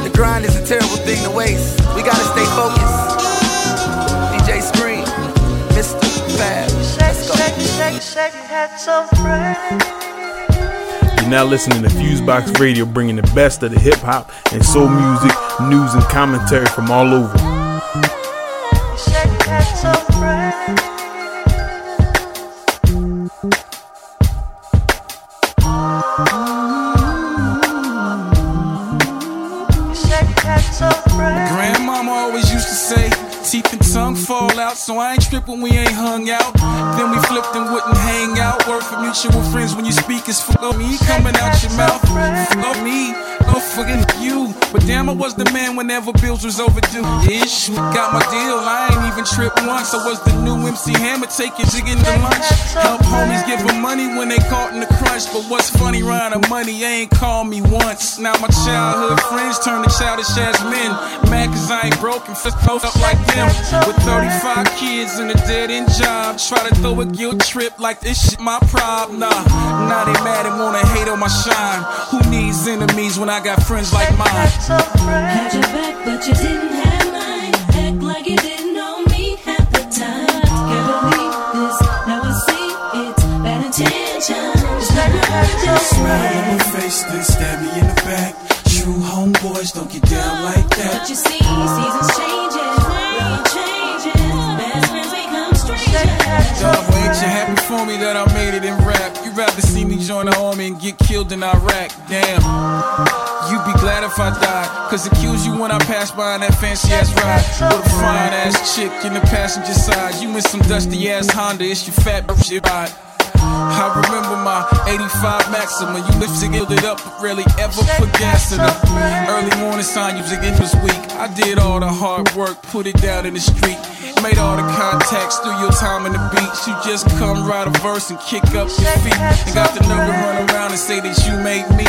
The grind is a terrible thing to waste. We gotta stay focused. DJ Scream, Mr. Fab. Let's go. You're now listening to Fusebox Radio, bringing the best of the hip hop and soul music, news, and commentary from all over. Teeth and tongue fall out, so I ain't trip when we ain't hung out. Then we flipped and wouldn't hang out. Word for mutual friends when you speak is fuck me coming out your mouth. Fuck me, don't forget you. But damn, I was the man whenever bills was overdue. Ish, got my deal, I ain't even tripped once. I was the new MC Hammer taking jigging to lunch. Help homies give them money when they caught in the crunch. But what's funny, round of money, they ain't called me once. Now my childhood friends turn to childish ass men. Mad cause I ain't broken, fist post up like them. With 35 kids and a dead end job. Try to throw a guilt trip like this shit my problem. Nah, now they mad and wanna hate on my shine. Who needs enemies when I got friends like mine? Had your back, but you didn't have mine. Act like you didn't know me half the time. Can't believe this. Now I see it's bad intentions. Just Smile on my face, then stab me in the back. True homeboys don't get down like that. But you see, seasons changing, we changing. Best friends become strangers. You happy for me that I made it in rap? You'd rather see me join the army and get killed in Iraq? Damn. You'd be glad if I died. Cause it kills you when I pass by in that fancy ass ride. With a fine ass chick in the passenger side. You in some dusty ass Honda, it's your fat shit ride. I remember my 85 Maxima. You lifted it up, but rarely ever put gas in it. Early morning sign, you it was weak. I did all the hard work, put it down in the street. Made all the contacts through your time in the beach. You just come write a verse and kick up your feet. And got the nerve to run around and say that you made me.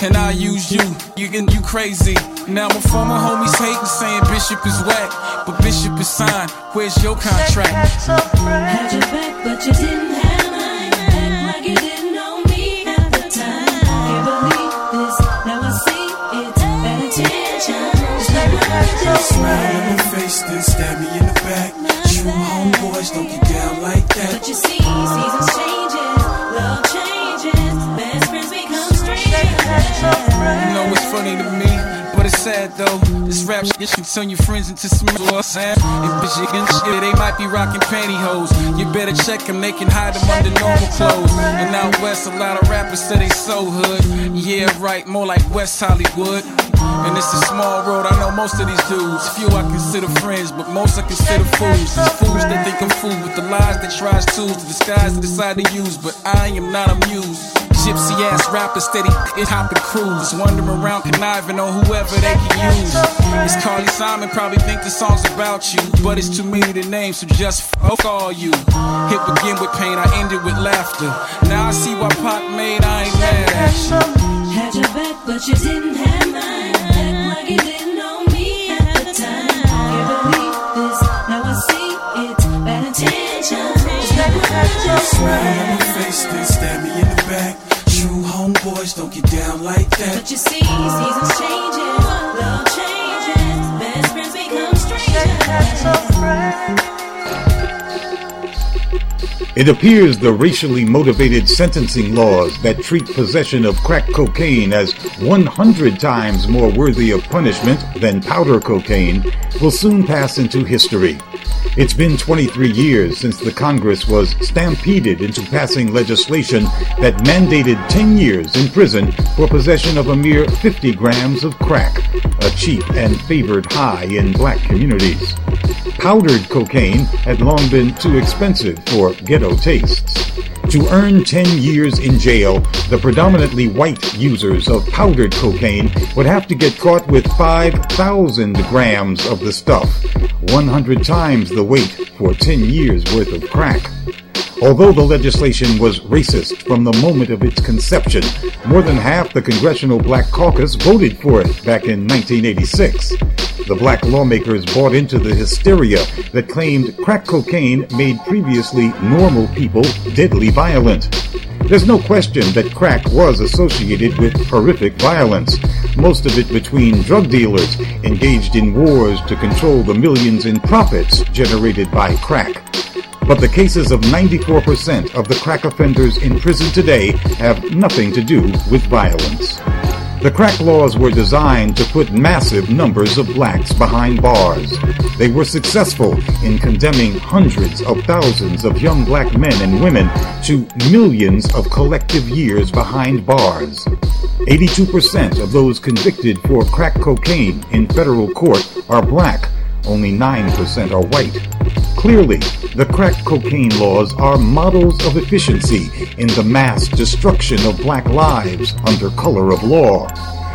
And I use you, you getting you crazy. Now my former homies hating, saying Bishop is whack. But Bishop is signed, where's your contract? Had your back, but you didn't Smile on my face, then stab me in the back. True homeboys don't get down like that. But you see, seasons changes, love changes, best friends become strangers. You know what's funny to me? But it's sad though. This rap shit can turn your friends into some Sam. And bitch, and shit, they might be rocking pantyhose. You better check them, they can hide them under normal clothes. And out west, a lot of rappers say they so hood. Yeah, right, more like West Hollywood. And it's a small road, I know most of these dudes. Few I consider friends, but most I consider fools. These fools that think I'm fool with the lies that tries tools to disguise and decide to use. But I am not amused. Gypsy ass rappers steady it hopping crews. Wandering around conniving on whoever they can use. It's Carly Simon, probably think the song's about you. But it's too many to name, so just fuck all you. Hit begin with pain, I ended with laughter. Now I see why Pop made, I ain't mad at you. Had your back, but you didn't have mine. Act like you didn't know me at the time. Can't believe this. Now I see it's bad intentions. It's not what Smile on my face, then stab me don't get down like that. But you see, seasons changes, love changes, best friends become strangers. It appears the racially motivated sentencing laws that treat possession of crack cocaine as 100 times more worthy of punishment than powder cocaine will soon pass into history. It's been 23 years since the Congress was stampeded into passing legislation that mandated 10 years in prison for possession of a mere 50 grams of crack, a cheap and favored high in black communities. Powdered cocaine had long been too expensive for ghetto tastes. To earn 10 years in jail, the predominantly white users of powdered cocaine would have to get caught with 5,000 grams of the stuff, 100 times the weight for 10 years worth of crack. Although the legislation was racist from the moment of its conception, more than half the Congressional Black Caucus voted for it back in 1986. The black lawmakers bought into the hysteria that claimed crack cocaine made previously normal people deadly violent. There's no question that crack was associated with horrific violence, most of it between drug dealers engaged in wars to control the millions in profits generated by crack. But the cases of 94% of the crack offenders in prison today have nothing to do with violence. The crack laws were designed to put massive numbers of blacks behind bars. They were successful in condemning hundreds of thousands of young black men and women to millions of collective years behind bars. 82% of those convicted for crack cocaine in federal court are black, only 9% are white. Clearly, the crack cocaine laws are models of efficiency in the mass destruction of black lives under color of law.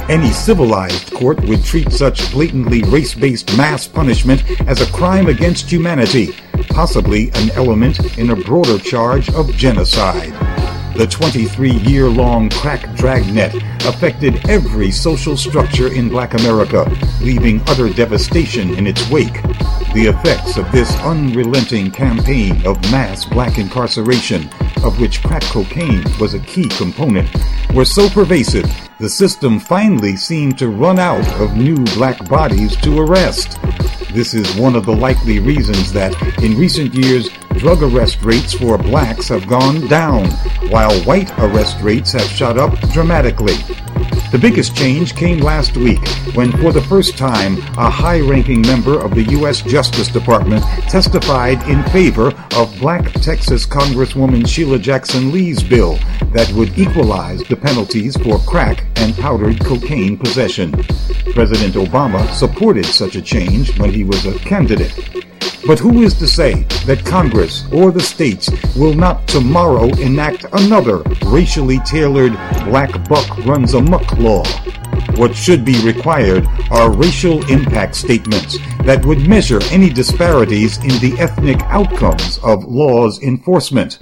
Any civilized court would treat such blatantly race based mass punishment as a crime against humanity, possibly an element in a broader charge of genocide. The 23 year long crack dragnet affected every social structure in black America, leaving utter devastation in its wake. The effects of this unrelenting campaign of mass black incarceration, of which crack cocaine was a key component, were so pervasive the system finally seemed to run out of new black bodies to arrest. This is one of the likely reasons that in recent years drug arrest rates for blacks have gone down, while white arrest rates have shot up dramatically. The biggest change came last week when, for the first time, a high ranking member of the U.S. Justice Department testified in favor of black Texas Congresswoman Sheila Jackson Lee's bill that would equalize the penalties for crack and powdered cocaine possession. President Obama supported such a change when he was a candidate. But who is to say that Congress or the states will not tomorrow enact another racially tailored black buck runs amok law? What should be required are racial impact statements that would measure any disparities in the ethnic outcomes of laws enforcement.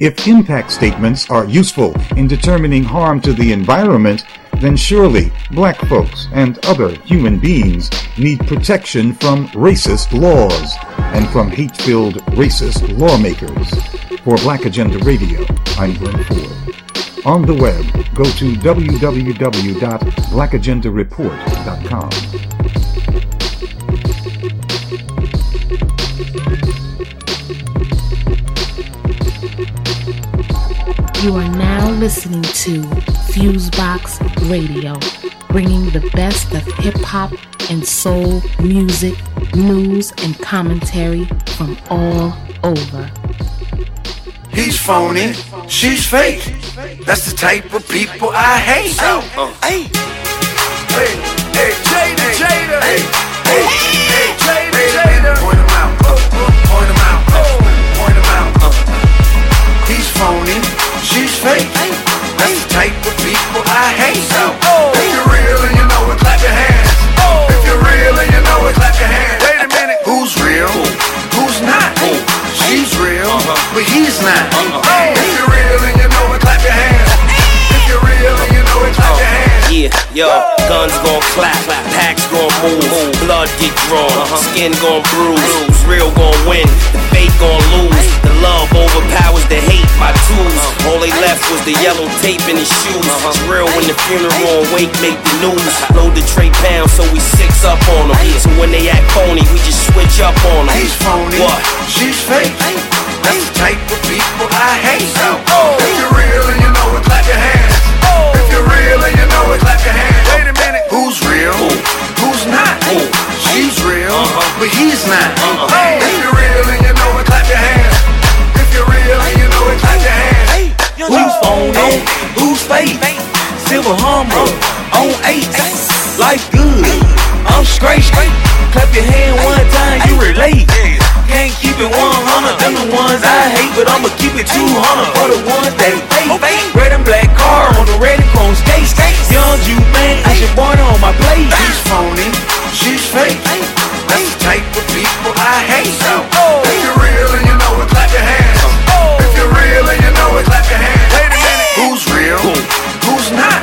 If impact statements are useful in determining harm to the environment, then surely black folks and other human beings need protection from racist laws and from hate filled racist lawmakers. For Black Agenda Radio, I'm Glen Ford. On the web, go to www.blackagendareport.com. You are now listening to Fusebox Radio, bringing the best of hip hop and soul music, news, and commentary from all over. He's phony, she's fake. That's the type of people I hate. Uh, hey, hey, hey, Jada, Jada, hey, hey, hey, Jada, Jada. She's fake. That's the type of people I hate. So, oh. If you're real and you know it, clap your hands. Oh. If you're real and you know it, clap your hands. Wait a minute, who's real? Who's not? She's real, uh-huh. but he's not. Uh-huh. If you're real and Yeah, yo, guns gon' clap, packs gon' move, blood get drawn, uh-huh. skin gon' bruise, real gon' win, the fake gon' lose, the love overpowers the hate, my tools, uh-huh. all they left was the yellow tape in his shoes, uh-huh. it's real when the funeral and wake make the news, load the tray pound so we six up on them, so when they act phony, we just switch up on them. He's phony, What? she's fake. That's the type of people I hate. So, If you're real and you know it, clap your hands. Oh. If you're real and you know it, clap your hands. Wait a minute, who's real? Who's not? She's real, uh-huh. but he's not. Uh-huh. If you're real and you know it, clap your hands. If you're real and you know it, clap your hands. Who's phony? Who's fake? Silver Hummer on eight. Life good. I'm straight. Clap your hand one time, you relate. Can't keep it 100, them the ones I hate, but I'ma keep it 200 for the ones that fake. Red and black car on the red and chrome skates. Young you man, I should born on my plate. He's phony, she's fake. That's the type of people I hate. Oh. If you're real and you know it, clap your hands. Oh. If you're real and you know it, clap your hands. Wait a minute, who's real? Who's not?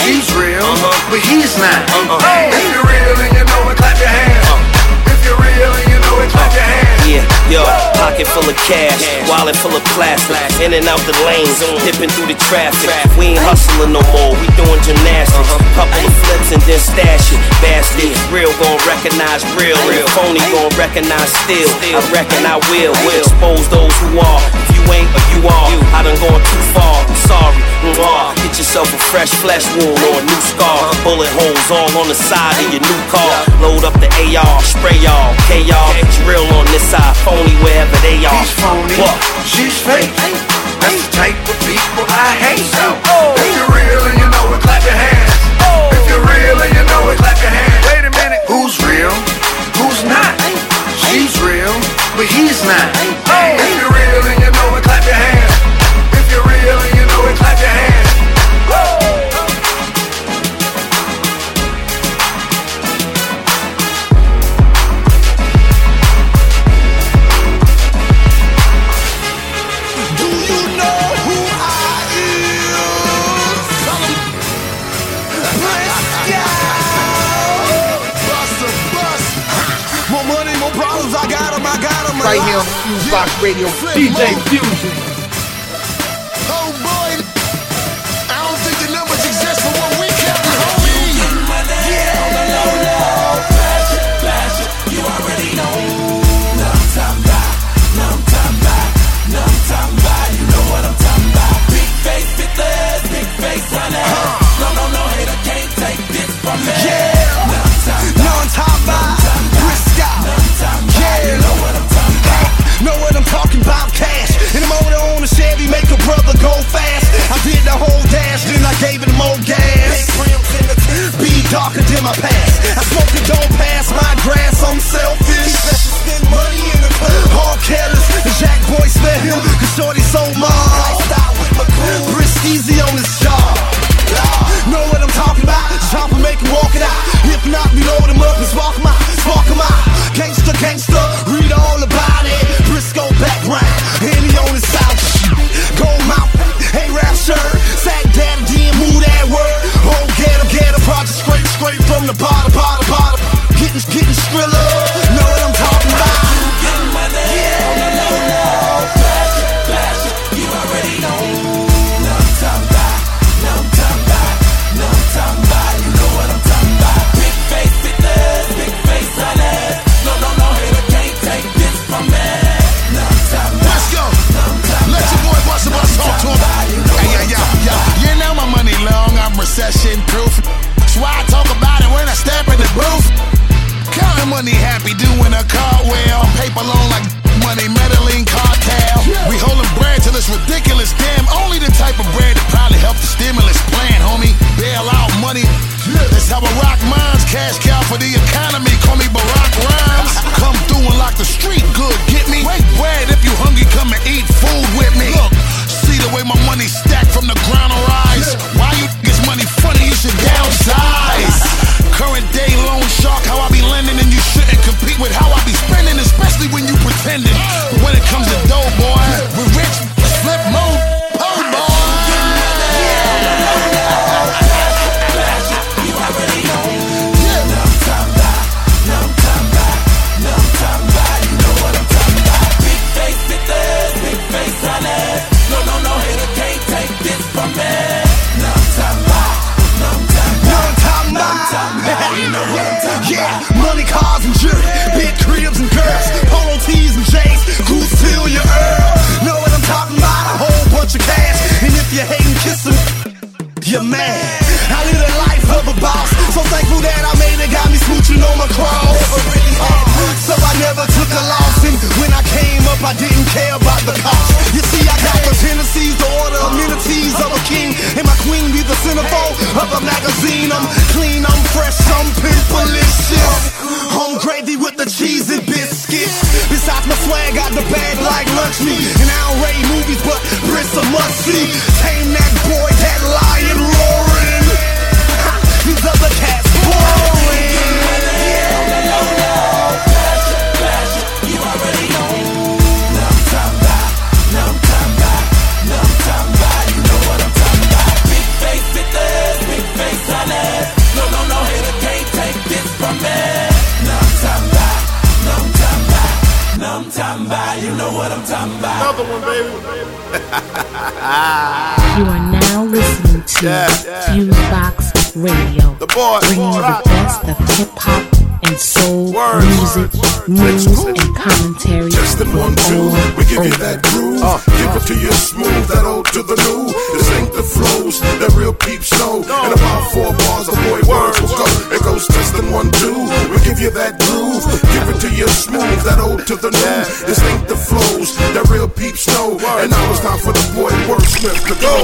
She's real, uh-huh. but he's not. Uh-huh. Yo, pocket full of cash, wallet full of plastic, in and out the lanes, dipping through the traffic. We ain't hustling no more, we doing gymnastics. Uh-huh. Couple of flips and then stash it. Bastard, real gon' recognize real, real phony gon' recognize still. I reckon I will, will expose those who are. Ain't or you are, I done gone too far. Sorry. Mwah. Get yourself a fresh flesh wound or a new scar. Uh-huh. Bullet holes all on the side of your new car. Load up the AR, spray y'all, K y'all. It's real on this side, phony wherever they are. He's phony, What? she's fake. That's the type of people I hate. So, If you're real and you know it, clap your hands. If you're real and you know it, clap your hands. Wait a minute, who's real? Who's not? She's real, but he's not. If you're real and you know your hands. If you're real and you know it, clap your hands. Fusebox Radio, DJ Fusion. talking about cash. In the motor on the Chevy, make a brother go fast. I did the whole dash, then I gave it more gas. Be darker than my past. I smoke it, don't pass my grass, I'm selfish. Spend money in the club. All careless, the Jack boy spare him, cause shorty so mom. Lifestyle with my cool. Risk easy on this job. Know what I'm talking about? Chopper make him walk it out. If not, we load him up and spark him out. Spark him out. Gangsta, gangsta. Paper loan like money, meddling cartel. We holding bread till it's ridiculous. Damn, only the type of bread that probably help the stimulus plan, homie. Bail out money. That's how I rock mines. Cash cow for the economy. Call me Barack Rhymes. Come through and lock the street good. Get me? Break bread if you hungry. Come and eat food with me. Look, see the way my money stacked from the ground or rise. Why you niggas money funny? You should downsize. Current day loan shark, how I be lending and you shouldn't compete with how I'm clean, I'm fresh, I'm pimpalicious. Home gravy with the cheese and biscuits. Besides my swag, got the bag like lunch meat, and I don't rate movies, but Brits a must see. Tame that boy, listening to Fusebox Radio, bringing you the best of hip hop and soul music, news, and commentary Testing uh. one, two, we give you that groove. Give it to you smooth, that old to the new. This ain't the flows that real peeps know. And about four bars, the boy words will go. It goes testing one, two, we give you that groove. Give it to you smooth, that old to the new. This ain't the flows that real peeps know. And now it's time for the boy wordsmith to go.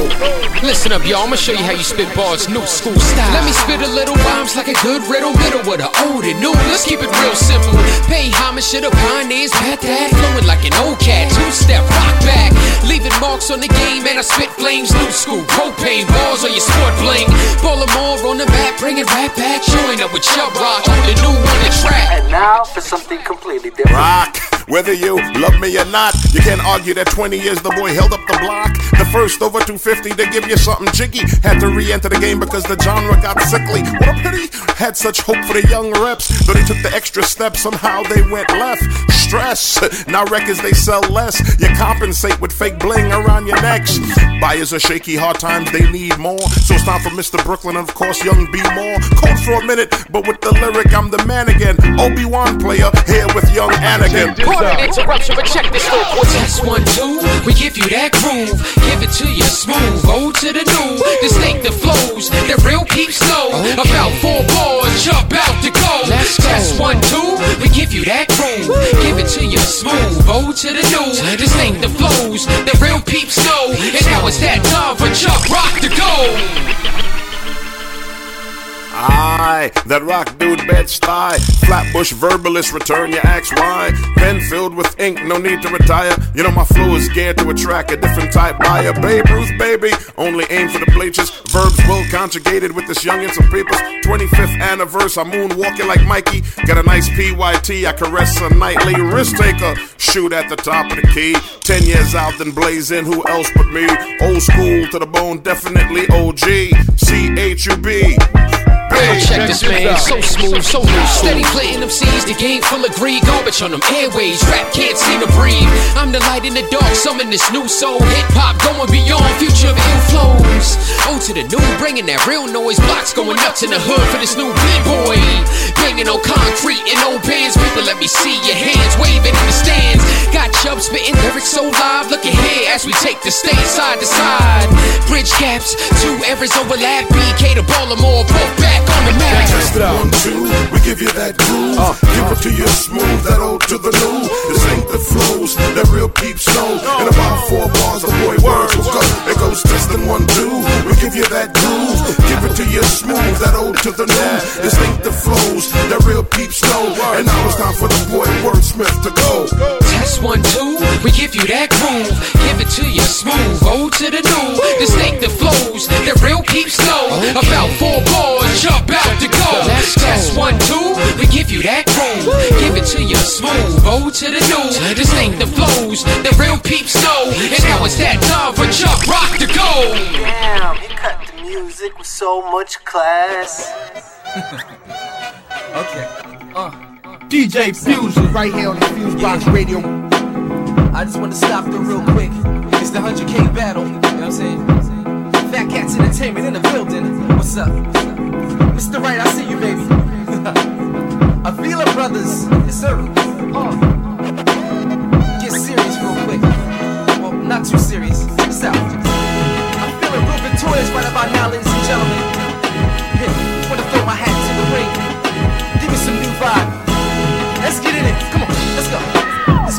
Listen up, y'all. I'ma show you how you spit bars, new school style. Let me spit a little rhymes like a good riddle, middle with a old and new. Let's keep it real simple. Pay homage to the pioneers, pat that, flowing like an old cat. Two step, rock back, leaving marks on the game, and I spit flames, new school, propane bars on your sport bling. Baltimore on the map, bringing rap back, join up with Chubb Rock, the new one the track. And now for something completely different. Rock. Whether you love me or not, you can't argue that 20 years the boy held up the block. The first over 250 to give you something jiggy. Had to re enter the game because the genre got sickly. What a pity. Had such hope for the young reps. Though they took the extra steps, somehow they went left. Stress. Now records they sell less. You compensate with fake bling around your necks. Buyers are shaky, hard times they need more. So it's time for Mr. Brooklyn and of course young B More. Cold for a minute, but with the lyric, I'm the man again. Obi-Wan player here with young Anakin. Pardon interruption, but check this little quartet. Test one, two, we give you that groove. Give it to you smooth, old to the new. Distinctive flows that real peeps know. About four bars, jump out to go. Test one, two, we give you that groove. Give it to you smooth, old to the new. Distinctive flows The real peeps know. And now it's that time for Chubb Rock to go. I, that rock dude Bed-Stuy. Flatbush verbalist, return your axe why. Pen filled with ink, no need to retire. You know my flow is geared to attract a different type buyer. Babe Ruth, baby, only aim for the bleachers. Verbs well conjugated with this young and some papers. 25th anniversary, I'm moonwalking like Mikey. Got a nice PYT, I caress her nightly. Risk taker, shoot at the top of the key. 10 years out, then blaze in, who else but me? Old school to the bone, definitely OG. C H U B. Check this man, so smooth, so loose. Steady plitting them C's, the game full of greed. Garbage on them airways, rap can't seem to breathe. I'm the light in the dark, summon this new soul. Hip hop going beyond future of ill flows. O to the new, bringing that real noise. Blocks going nuts in the hood for this new big boy. Banging on concrete and old bands. People, let me see your hands waving in the stands. Got Chubb spitting lyrics so live. Look ahead as we take the stage side to side. Bridge gaps, two errors overlap. BK to Baltimore, both back on the map. Just one, two, we give you that groove. Uh. Give it to you smooth, that old to the new. This ain't the flows that real peeps know. In about four bars, the boy words will go. It goes testing one, two. We give you that groove. Give it to you smooth, that old to the new. This ain't the flows that real peeps know. And now it's time for the boy wordsmith to go. Test one, two, we give you that groove. Give it to you smooth, old to the new. This ain't the flows that real peeps know. About four bars, jump out to go. Test one, two, we give you that groove. Give it to you smooth, O to the new. This ain't the flows that real peeps know. And now it's that time for Chubb Rock to go. Damn, he cut the music with so much class. [laughs] Okay. Uh, DJ Fusion right here on the Fusebox Radio. I just want to stop through real quick. It's the 100K battle. You know what I'm saying? Fat Cats Entertainment in the building. What's up? Mr. Right, I see you, baby. [laughs] Avila Brothers. Yes, sir. Uh, get serious real quick. Well, not too serious. Check this out. I'm feeling real victorious right about now, ladies and gentlemen. Hey, wanna throw my hat to the ring. Give me some new vibe. Let's get in it.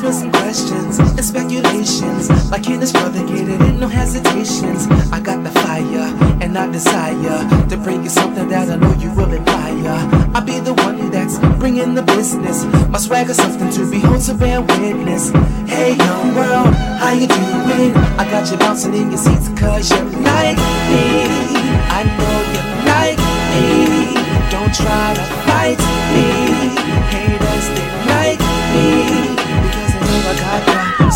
Been some questions and speculations. My brother get it in? No hesitations. I got the fire and I desire to bring you something that I know you will admire. I'll be the one that's bringing the business. My swagger something to behold, to bear witness. Hey, young world, how you doing? I got you bouncing in your seats cause you like me. I know you like me. Don't try to fight me. Haters,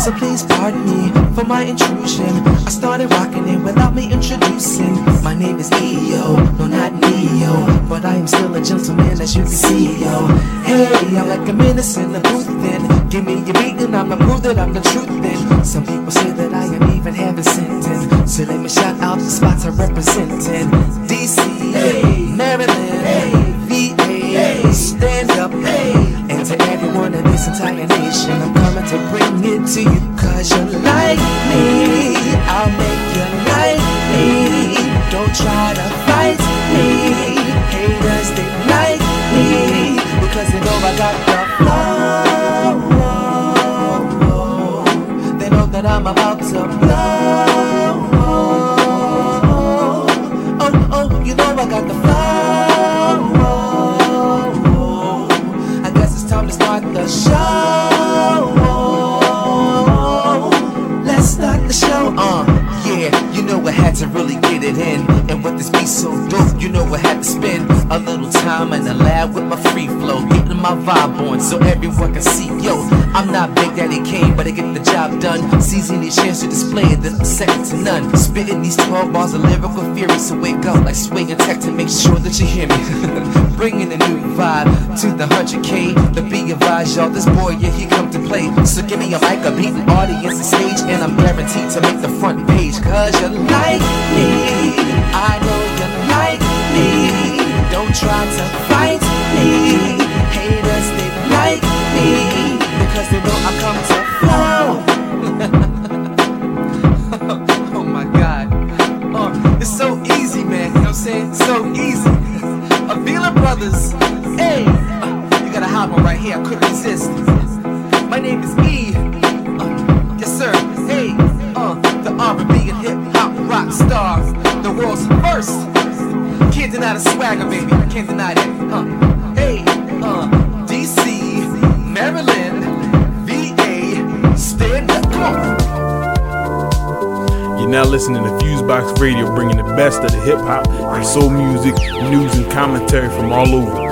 So please pardon me for my intrusion. I started rocking it without me introducing. My name is EO, no not Neo, but I am still a gentleman as you can see, yo. Hey, I'm like a menace in the booth then. Give me your beat and I'ma prove that I'm the truth then. Some people say that I am even heaven sent in. So let me shout out the spots I represent in. DC, Maryland, VA, stand up. And to everyone in this entire nation, I'm coming to bring it to you. Cause you like me, I'll make you like me. Don't try to fight me. Haters, they like me. Because they know I got the flow. They know that I'm about to blow. Show. Let's start the show. Uh, yeah, you know I had to really get it in. And with this beat so dope, you know I had to spend a little time in the lab with my free flow, my vibe on so everyone can see. Yo, I'm not Big Daddy Kane, but I get the job done. Seizing the chance to display it, then I'm second to none. Spitting these 12 bars of lyrical fury, so wake up like swing attack to make sure that you hear me. [laughs] Bringing a new vibe to the 100K. The be advised, y'all, this boy, yeah, he come to play. So give me a mic, a beat, an audience, a stage, and I'm guaranteed to make the front page. Cause you like me, I know you like me. Don't try to fight me because they know I come to flow. [laughs] oh my God, oh, it's so easy, man. You know what I'm saying? So easy. Avila Brothers, hey, uh, you got a hot one right here. I couldn't resist. My name is E. Uh, yes, sir. Hey, uh, the R&B and hip hop rock star, the world's first. Can't deny the swagger, baby. I Can't deny that. huh? Maryland, VA, stand up. Come on. You're now listening to Fusebox Radio, bringing the best of the hip hop and soul music, news, and commentary from all over.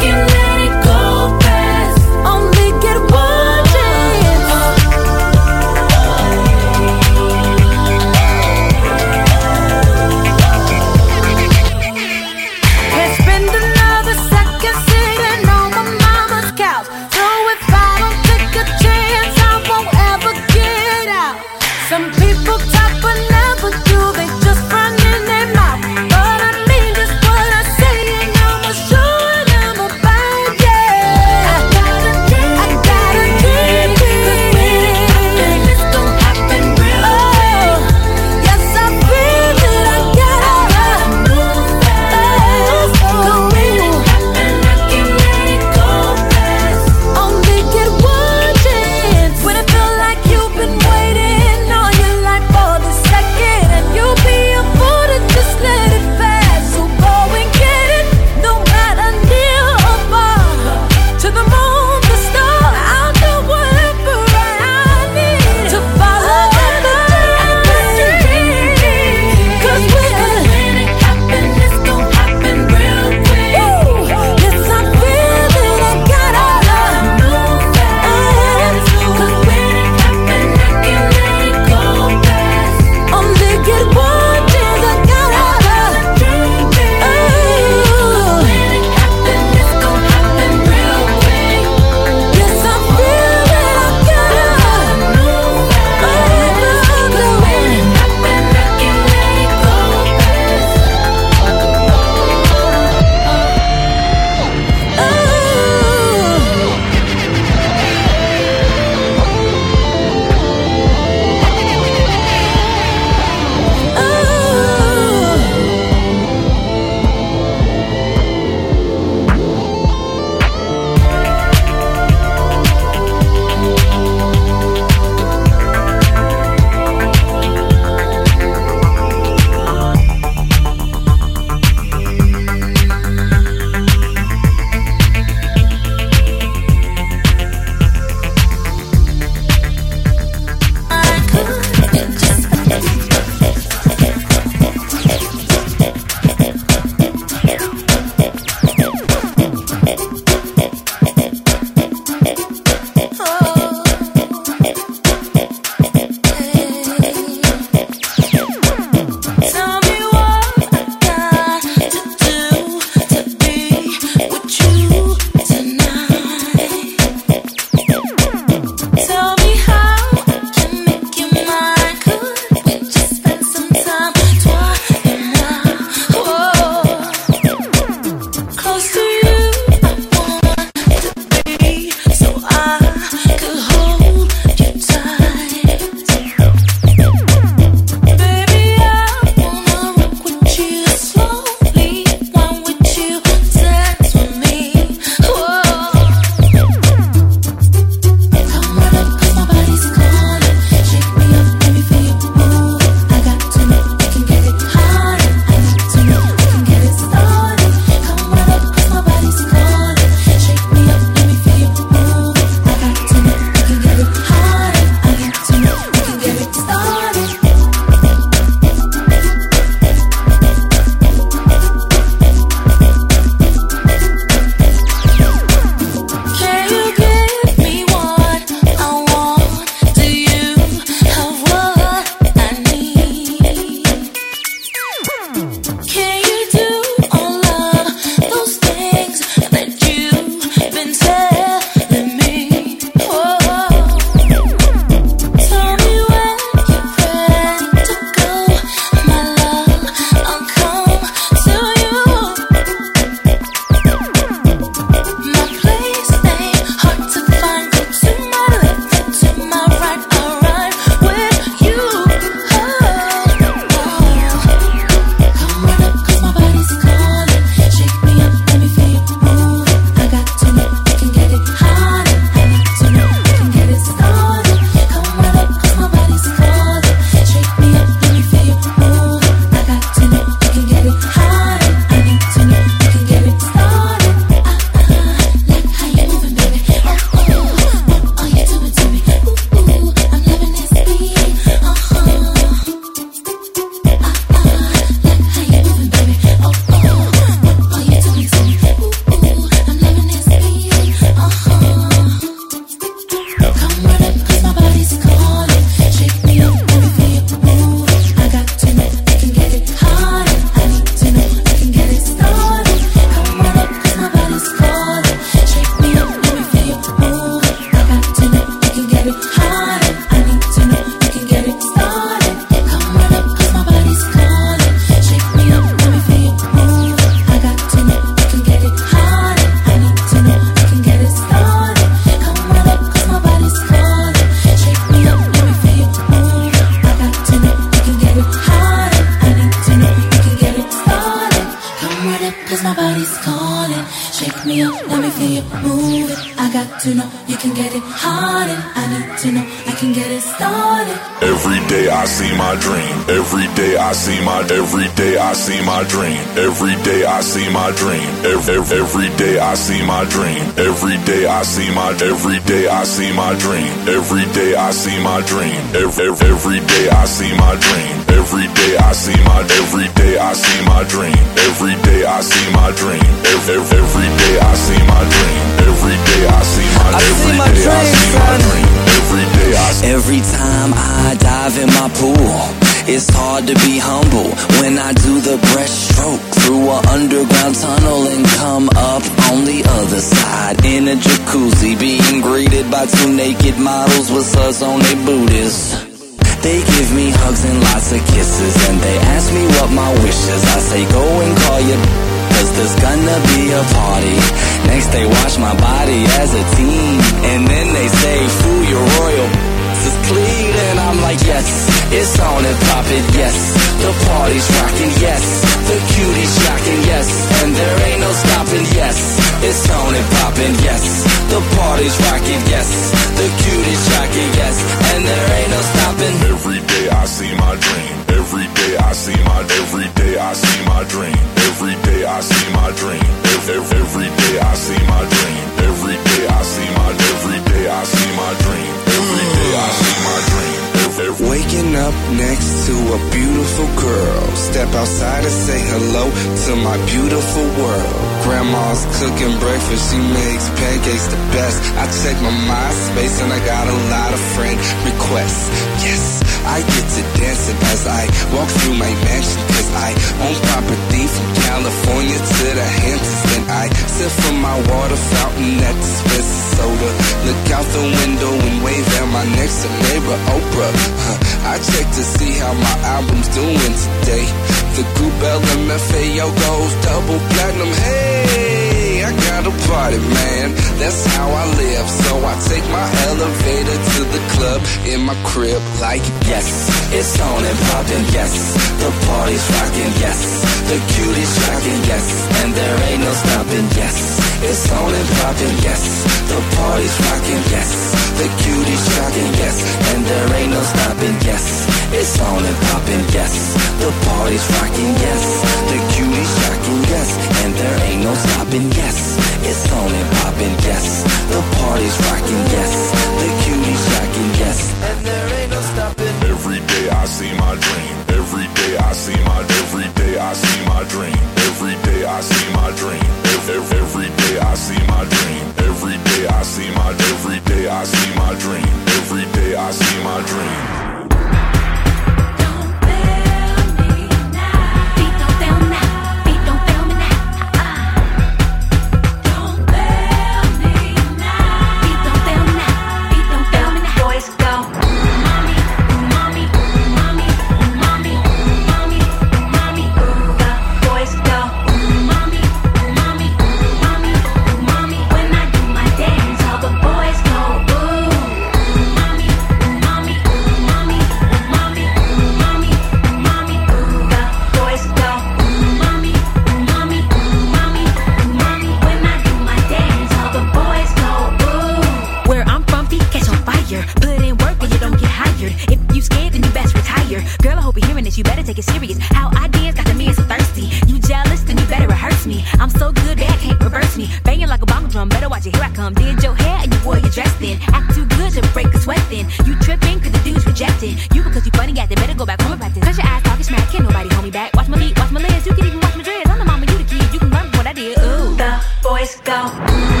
Boys go.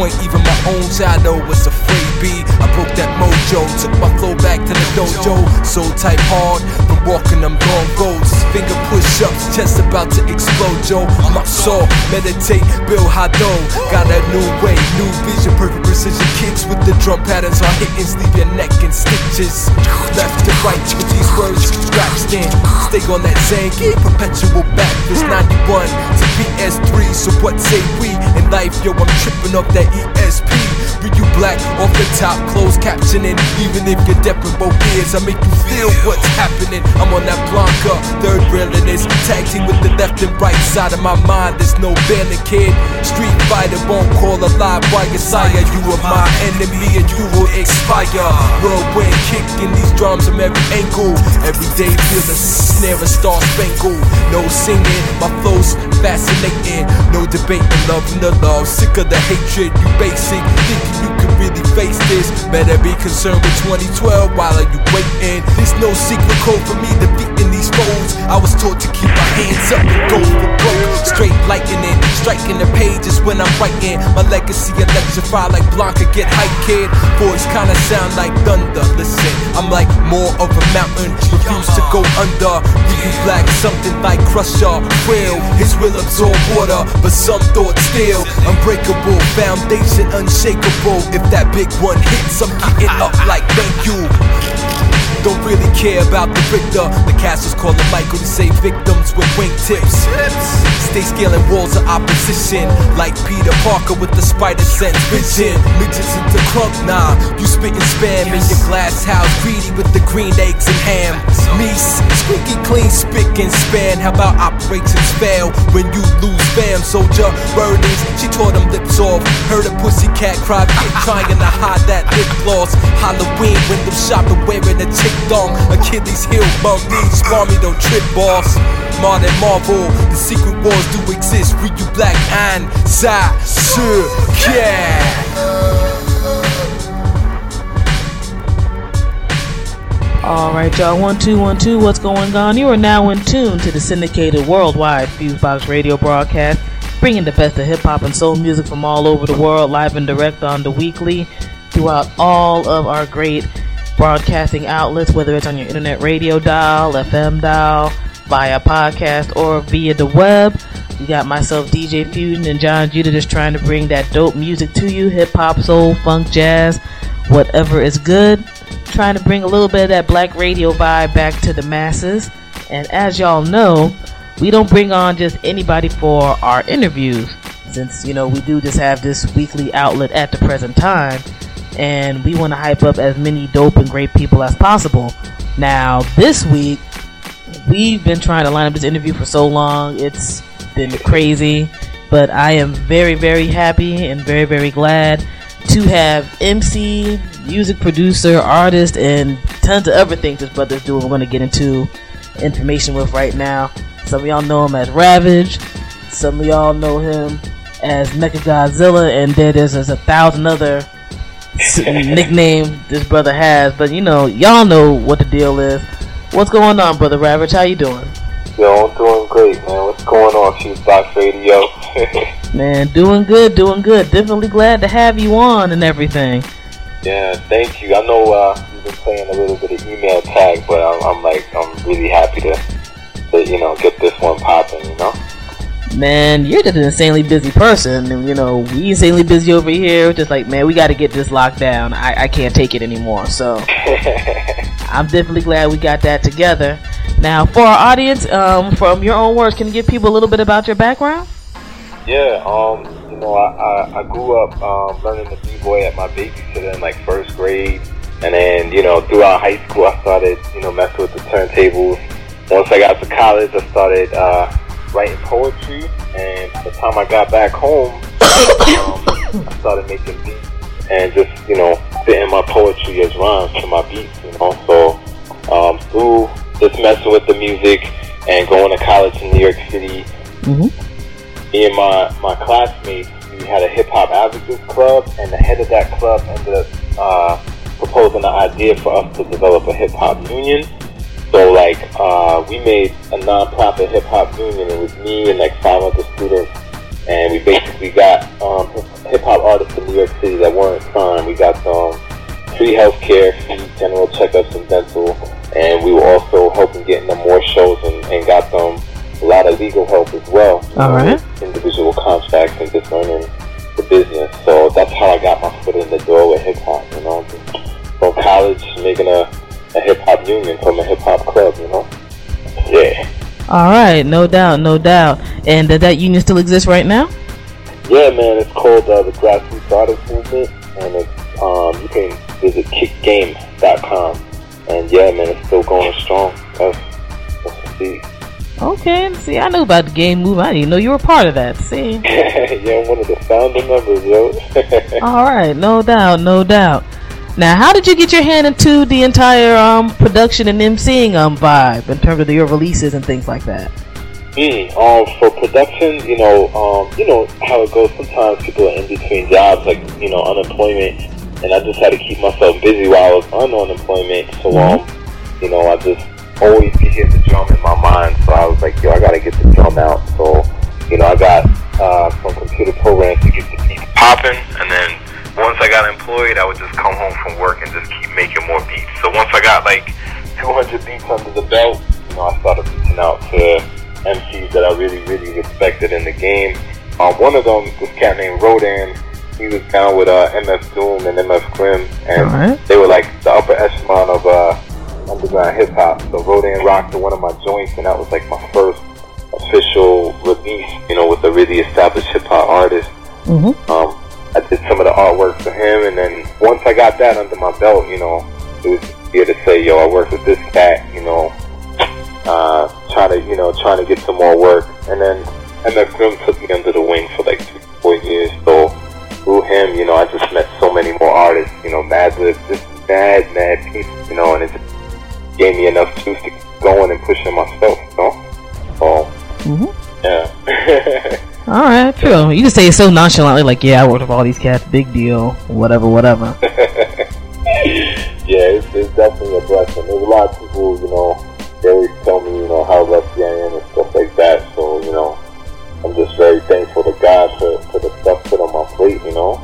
Point even my own shadow was afraid. I broke that mojo, took my flow back to the dojo. So type hard, from walking them long roads. Finger push ups, chest about to explode. I'm up soul, meditate, Bill Hado. Got a new way, new vision, perfect precision kicks with the drum patterns are hitting, sleeve your neck in stitches. Stay on that Zangy, perpetual back. This 91 to PS3, so what say we? In life, yo, I'm tripping up that ESP. Read you black off the top, closed captioning. Even if you're deaf in both ears, I make you feel what's happening. I'm on that Blanka, third railing this. Tag team with the left and right side of my mind. There's no banner kid. Street fighter won't call alive by your sire. You are my enemy and you will expire. Whirlwind kicking these drums from every ankle. Every day feel the snare and star spangled. No singing, my flow's fascinating. No debating, and the love. Sick of the hatred, you basic. Thinking you can really face this. Better be concerned with 2012 while are you waiting. There's no secret code for me defeating these foes. I was taught to keep my hands up and go for broke. Straight lightning, striking the pages when I'm writing. My legacy electrify like Blanka get hype kid. Voice kinda sound like thunder. Listen, I'm like more of a mountain. Refuse to go under. You black something like Crusher. Will his will absorb water, but some thoughts still unbreakable. Foundation unshakable. If that big one hits, I'm getting up like thank you. Don't really care about the victor. The castles call him Michael to say victims with wingtips. Stay scaling walls of opposition. Like Peter Parker with the spider sense vision. Midgets in the crunk, nah. You spitting spam in your glass house. Greedy with the green eggs and ham. Me, squeaky clean, spick and span. How about operations fail when you lose fam? Soldier, burdens. She tore them lips off. Heard a pussycat cry, trying to hide that lip gloss. Halloween, window shopping, wearing a chick dong. Achilles heel, bum knees, me, don't trip, boss. Modern Marvel, the secret wars do exist. Read you black and Sa, yeah. All right, y'all. One, two, one, two. What's going on? You are now in tune to the syndicated worldwide Fusebox radio broadcast, bringing the best of hip hop and soul music from all over the world, live and direct on the weekly, throughout all of our great broadcasting outlets, whether it's on your internet radio dial, FM dial, via podcast, or via the web. You got myself, DJ Fusion, and Jon Judah just trying to bring that dope music to you hip hop, soul, funk, jazz, whatever is good. Trying to bring a little bit of that black radio vibe back to the masses. And as y'all know, we don't bring on just anybody for our interviews, since, you know, we do just have this weekly outlet at the present time and we want to hype up as many dope and great people as possible. Now, this week, we've been trying to line up this interview for so long, it's been crazy, but I am very, very happy and very, very glad to have MC, music producer, artist, and tons of other things this brother's doing. We're going to get into information with right now. Some of y'all know him as Ravage, some of y'all know him as Mecca Godzilla, and then there's, there's a thousand other [laughs] nickname this brother has, but you know, y'all know what the deal is. What's going on, brother Ravage? How you doing? Yo, I'm doing great, man. What's going on, Fusebox Radio? [laughs] Man, doing good, doing good. Definitely glad to have you on and everything. yeah, thank you. I know uh, you've been playing a little bit of email tag, but I'm, I'm like, I'm really happy to, to, you know, get this one popping. You know. Man, you're just an insanely busy person, and you know we insanely busy over here. Just like, man, we got to get this locked down. I, I can't take it anymore. So [laughs] I'm definitely glad we got that together. Now, for our audience, um, from your own words, can you give people a little bit about your background? Yeah, um, you know, I, I, I grew up um, learning the b-boy at my babysitter in like first grade, and then you know throughout high school I started you know messing with the turntables. Once I got to college, I started uh, writing poetry, and by the time I got back home, [coughs] um, I started making beats and just you know fitting my poetry as rhymes to my beats. You know, so um, through just messing with the music and going to college in New York City me and my, my classmates, we had a hip hop advocates club, and the head of that club ended up uh, proposing an idea for us to develop a hip hop union. So like uh, we made a non-profit hip hop union. It was me and like five other students, and we basically got um, hip hop artists in New York City that weren't signed. We got them free healthcare, free general checkups and dental, and we were also helping getting them more shows and, and got them a lot of legal help as well. All right. Individual contracts and just learning the business. So that's how I got my foot in the door with hip hop. You know, from college making a, a hip hop union from a hip hop club. You know. Yeah. All right, no doubt, no doubt. And does that union still exist right now? Yeah, man. It's called uh, the Grassroots Artist Movement, and it's um, you can visit kickgame.com. And yeah, man, it's still going strong. That's that's the see. Okay, see, I knew about the game move. I didn't even know you were part of that. See? [laughs] yeah, I'm one of the founder members, yo. [laughs] All right, no doubt, no doubt. Now, how did you get your hand into the entire um, production and emceeing um, vibe in terms of your releases and things like that? Mm, um, for production, you know, um, you know how it goes. Sometimes people are in between jobs, like you know, unemployment, and I just had to keep myself busy while I was on unemployment. So, um, you know, I just always be hitting the drum in my mind. So I was like, yo, I gotta get the drum out. So, you know, I got uh, some computer programs to get the beats popping, and then once I got employed, I would just come home from work and just keep making more beats. So once I got like 200 beats under the belt, you know, I started reaching out to MCs that I really, really respected in the game. Um, one of them, this cat named Rodan, he was down with uh, MF Doom and MF Grimm, and Alright. they were like the upper echelon of uh, underground hip hop. So Rodan rocked to one of my joints, and that was like my first official release, you know, with a really established hip hop artist. Mm-hmm. Um, I did some of the artwork for him, and then once I got that under my belt, you know, it was easier to say, yo, I worked with this cat, you know, uh, trying to, you know, trying to get some more work. And then MF Grimm took me under the wing for like two, four years. So through him, you know, I just met so many more artists, you know, Madlib, just mad, mad people, you know, and it just gave me enough juice to keep going and pushing myself, you know. So, Mm-hmm. Yeah. [laughs] All right, true. You just say it so nonchalantly, like, yeah, I worked with all these cats, big deal, whatever, whatever. [laughs] yeah, it's, it's definitely a blessing. There's a lot of people, you know, they always tell me, you know, how lucky I am and stuff like that. So, you know, I'm just very thankful to God for, for the stuff put on my plate, you know.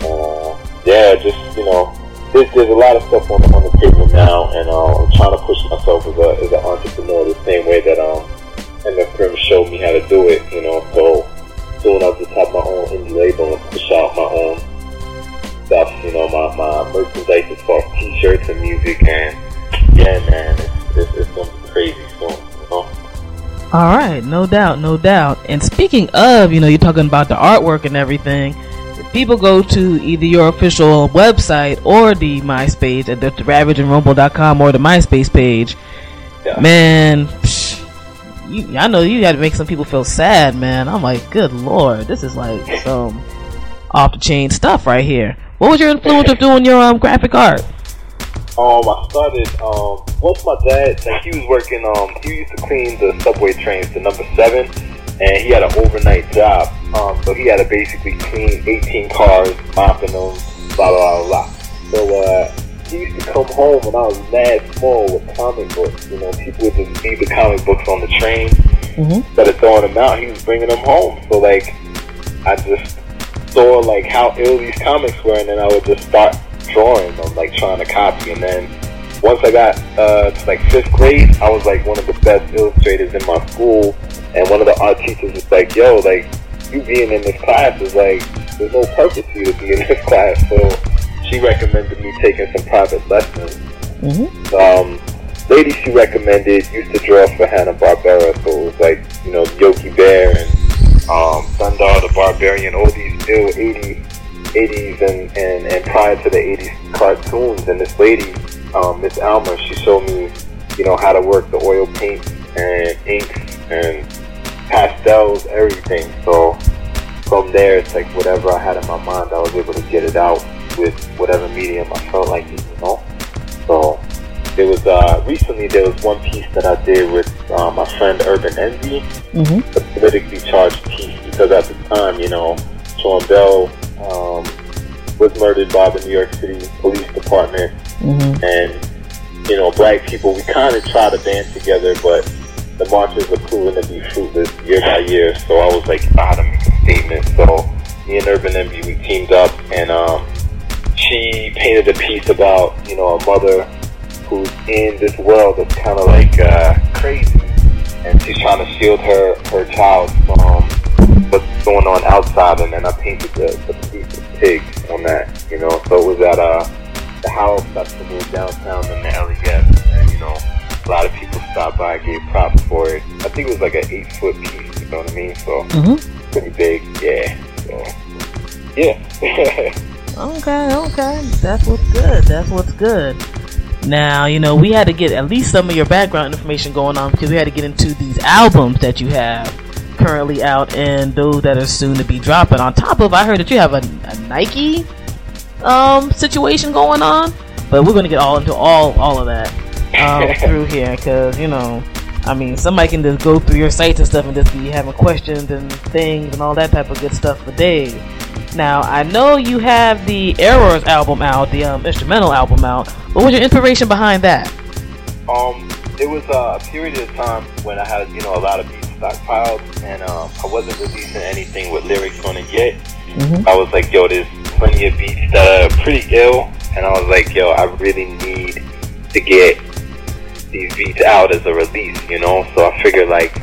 Uh, yeah, just, you know, there's, there's a lot of stuff on, on the table now, and uh, I'm trying to push myself as, a, as an entrepreneur the same way that um, MF Grimm showed me how to do it, you know. So soon I'll just have my own indie label and push out my own stuff, you know, my, my merchandise as far as t-shirts and music, and yeah, man, it's, it's, it's gonna be crazy soon, you know. All right, no doubt, no doubt. And speaking of, you know, you're talking about the artwork and everything. If people go to either your official website or the MySpace at the ravagenrumble.com or the MySpace page, man, psh, you, I know you had to make some people feel sad, man. I'm like, good lord, this is like some off the chain stuff right here. What was your influence of doing your um, graphic art? Um, I started, um, once my dad, like, he was working, um, he used to clean the subway trains to number seven, and he had an overnight job. Um, so he had to basically clean 18 cars, mopping them, blah, blah, blah, blah. So, uh, he used to come home when I was mad small with comic books. You know, people would just leave the comic books on the train. Mm-hmm. Instead of throwing them out, he was bringing them home. So, like, I just saw, like, how ill these comics were, and then I would just start drawing them, like, trying to copy. And then once I got uh, to, like, fifth grade, I was, like, one of the best illustrators in my school. And one of the art teachers was like, yo, like, you being in this class is, like, there's no purpose for you to be in this [laughs] class. So she recommended me taking some private lessons. Mm-hmm. Um, lady she recommended used to draw for Hanna Barbera, so it was like you know Yogi Bear and um, Thundarr the Barbarian, all these ill 80s, 80s and, and, and prior to the 80s cartoons. And this lady, um, Miss Alma, she showed me you know how to work the oil paints and inks and pastels, everything. So from there, it's like whatever I had in my mind, I was able to get it out with whatever medium I felt like it, you know. So there was uh, recently there was one piece that I did with uh, my friend Urban Envy, Mm-hmm. the politically charged piece, because at the time, you know, Sean Bell um, was murdered by the New York City Police Department, Mhm. and you know, black people, we kind of try to band together, but the marches are proven to be fruitless year by year. So I was like, I to make a statement. So me and Urban Envy, we teamed up, and um, she painted a piece about you know a mother who's in this world that's kind of like uh, crazy, and she's trying to shield her her child from what's going on outside. And then I painted the, the piece of pig on that, you know. So it was at uh, the Howl Festival downtown in the LES, and you know, a lot of people stopped by, gave props for it. I think it was like an eight foot piece, you know what I mean? So Mhm. pretty big, yeah. So yeah. [laughs] Okay, okay. That's what's good. That's what's good. Now, you know, we had to get at least some of your background information going on because we had to get into these albums that you have currently out and those that are soon to be dropping. On top of, I heard that you have a, a Nike um, situation going on, but we're going to get all into all all of that um, [laughs] through here because you know, I mean, somebody can just go through your sites and stuff and just be having questions and things and all that type of good stuff for days. Now, I know you have the Erroars album out, the um, instrumental album out. What was your inspiration behind that? Um, it was uh, a period of time when I had, you know, a lot of beats stockpiled, and um, I wasn't releasing anything with lyrics on it yet. Mhm. I was like, yo, there's plenty of beats that are pretty ill, and I was like, yo, I really need to get these beats out as a release, you know. So I figured like,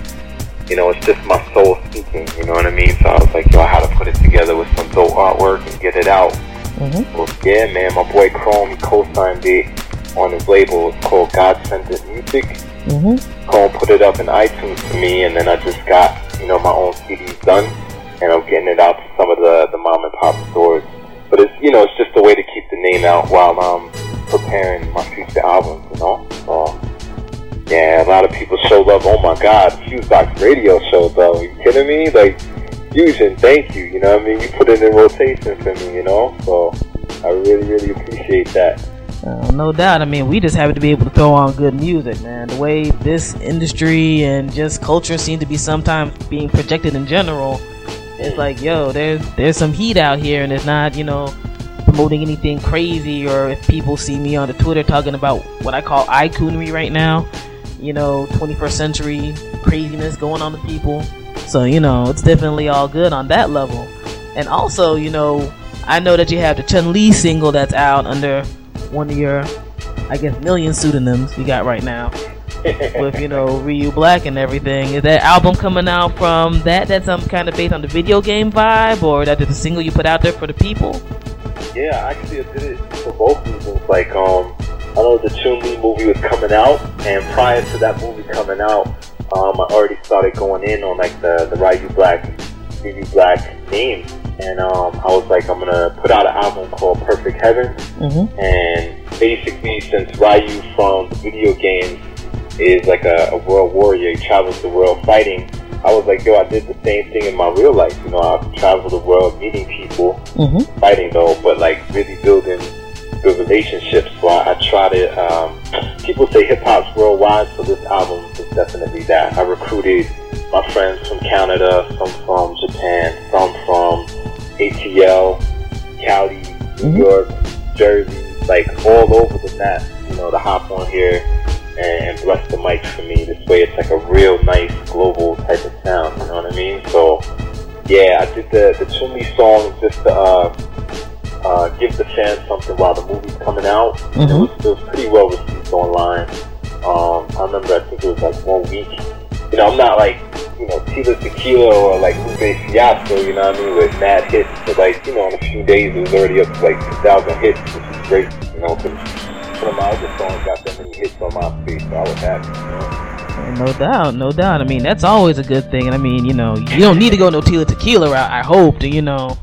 you know, it's just my soul speaking, you know what I mean? So I was like, yo, I had to put it together with some dope artwork and get it out. Mhm. Well, yeah, man, my boy Chrome he co-signed it on his label. It's called God Sent It Music. Mm-hmm. Chrome put it up in iTunes for me, and then I just got you know my own CDs done, and I'm getting it out to some of the the mom and pop stores. But it's you know it's just a way to keep the name out while I'm preparing my future albums, you know. So yeah, a lot of people show love. Oh my God, Fusebox Radio showed love. Are you kidding me? Like Fusion, thank you. You know what I mean? You put it in rotation for me, you know. So I really really appreciate that. Uh, no doubt. I mean, we just happen to be able to throw on good music, man. The way this industry and just culture seem to be sometimes being projected in general, it's like, yo, there's there's some heat out here, and it's not, you know, promoting anything crazy. Or if people see me on the Twitter talking about what I call icoonery right now, you know, 21st century craziness going on with people. So you know, it's definitely all good on that level. And also, you know, I know that you have the Chun Li single that's out under one of your, I guess, million pseudonyms you got right now. with you know [laughs] Ryu Black and everything. Is that album coming out from that? That's some kind of based on the video game vibe, or that a single you put out there for the people? Yeah, I actually, I did it for both reasons. Like, um, I know the Chun Li movie was coming out, and prior to that movie coming out, um, I already started going in on like the the Ryu Black, Ryu Black name, and um, I was like, I'm gonna put out an album called Perfect Heaven, Mm-hmm. and basically, since Ryu from the video games is like a, a world warrior, he travels the world fighting. I was like, yo, I did the same thing in my real life. You know, I travel the world meeting people, Mm-hmm. fighting though, but like really building good relationships. So I, I try to. Um, people say hip hop's worldwide, so this album is definitely that. I recruited my friends from Canada, some from Japan, some from ATL, Cali, New York, Jersey, like all over the map. You know, to hop on here and bless the mic for me. This way, it's like a real nice global type of sound. You know what I mean? So yeah, I did the the Chun Li song just to uh, uh, give the fans something while the movie's coming out. And it, was, it was pretty well received online. Um, I remember, I think it was like one week. You know, I'm not like you know Tila Tequila or like Lupe Fiasco. You know what I mean? With mad hits, but like you know, in a few days it was already up to like 2,000 hits, which is great. You know, because one of my other songs got that many hits on my space, so I was happy. You know? No doubt, no doubt. I mean, that's always a good thing. And I mean, you know, you don't need to go no Tila Tequila route. I hope to, you know,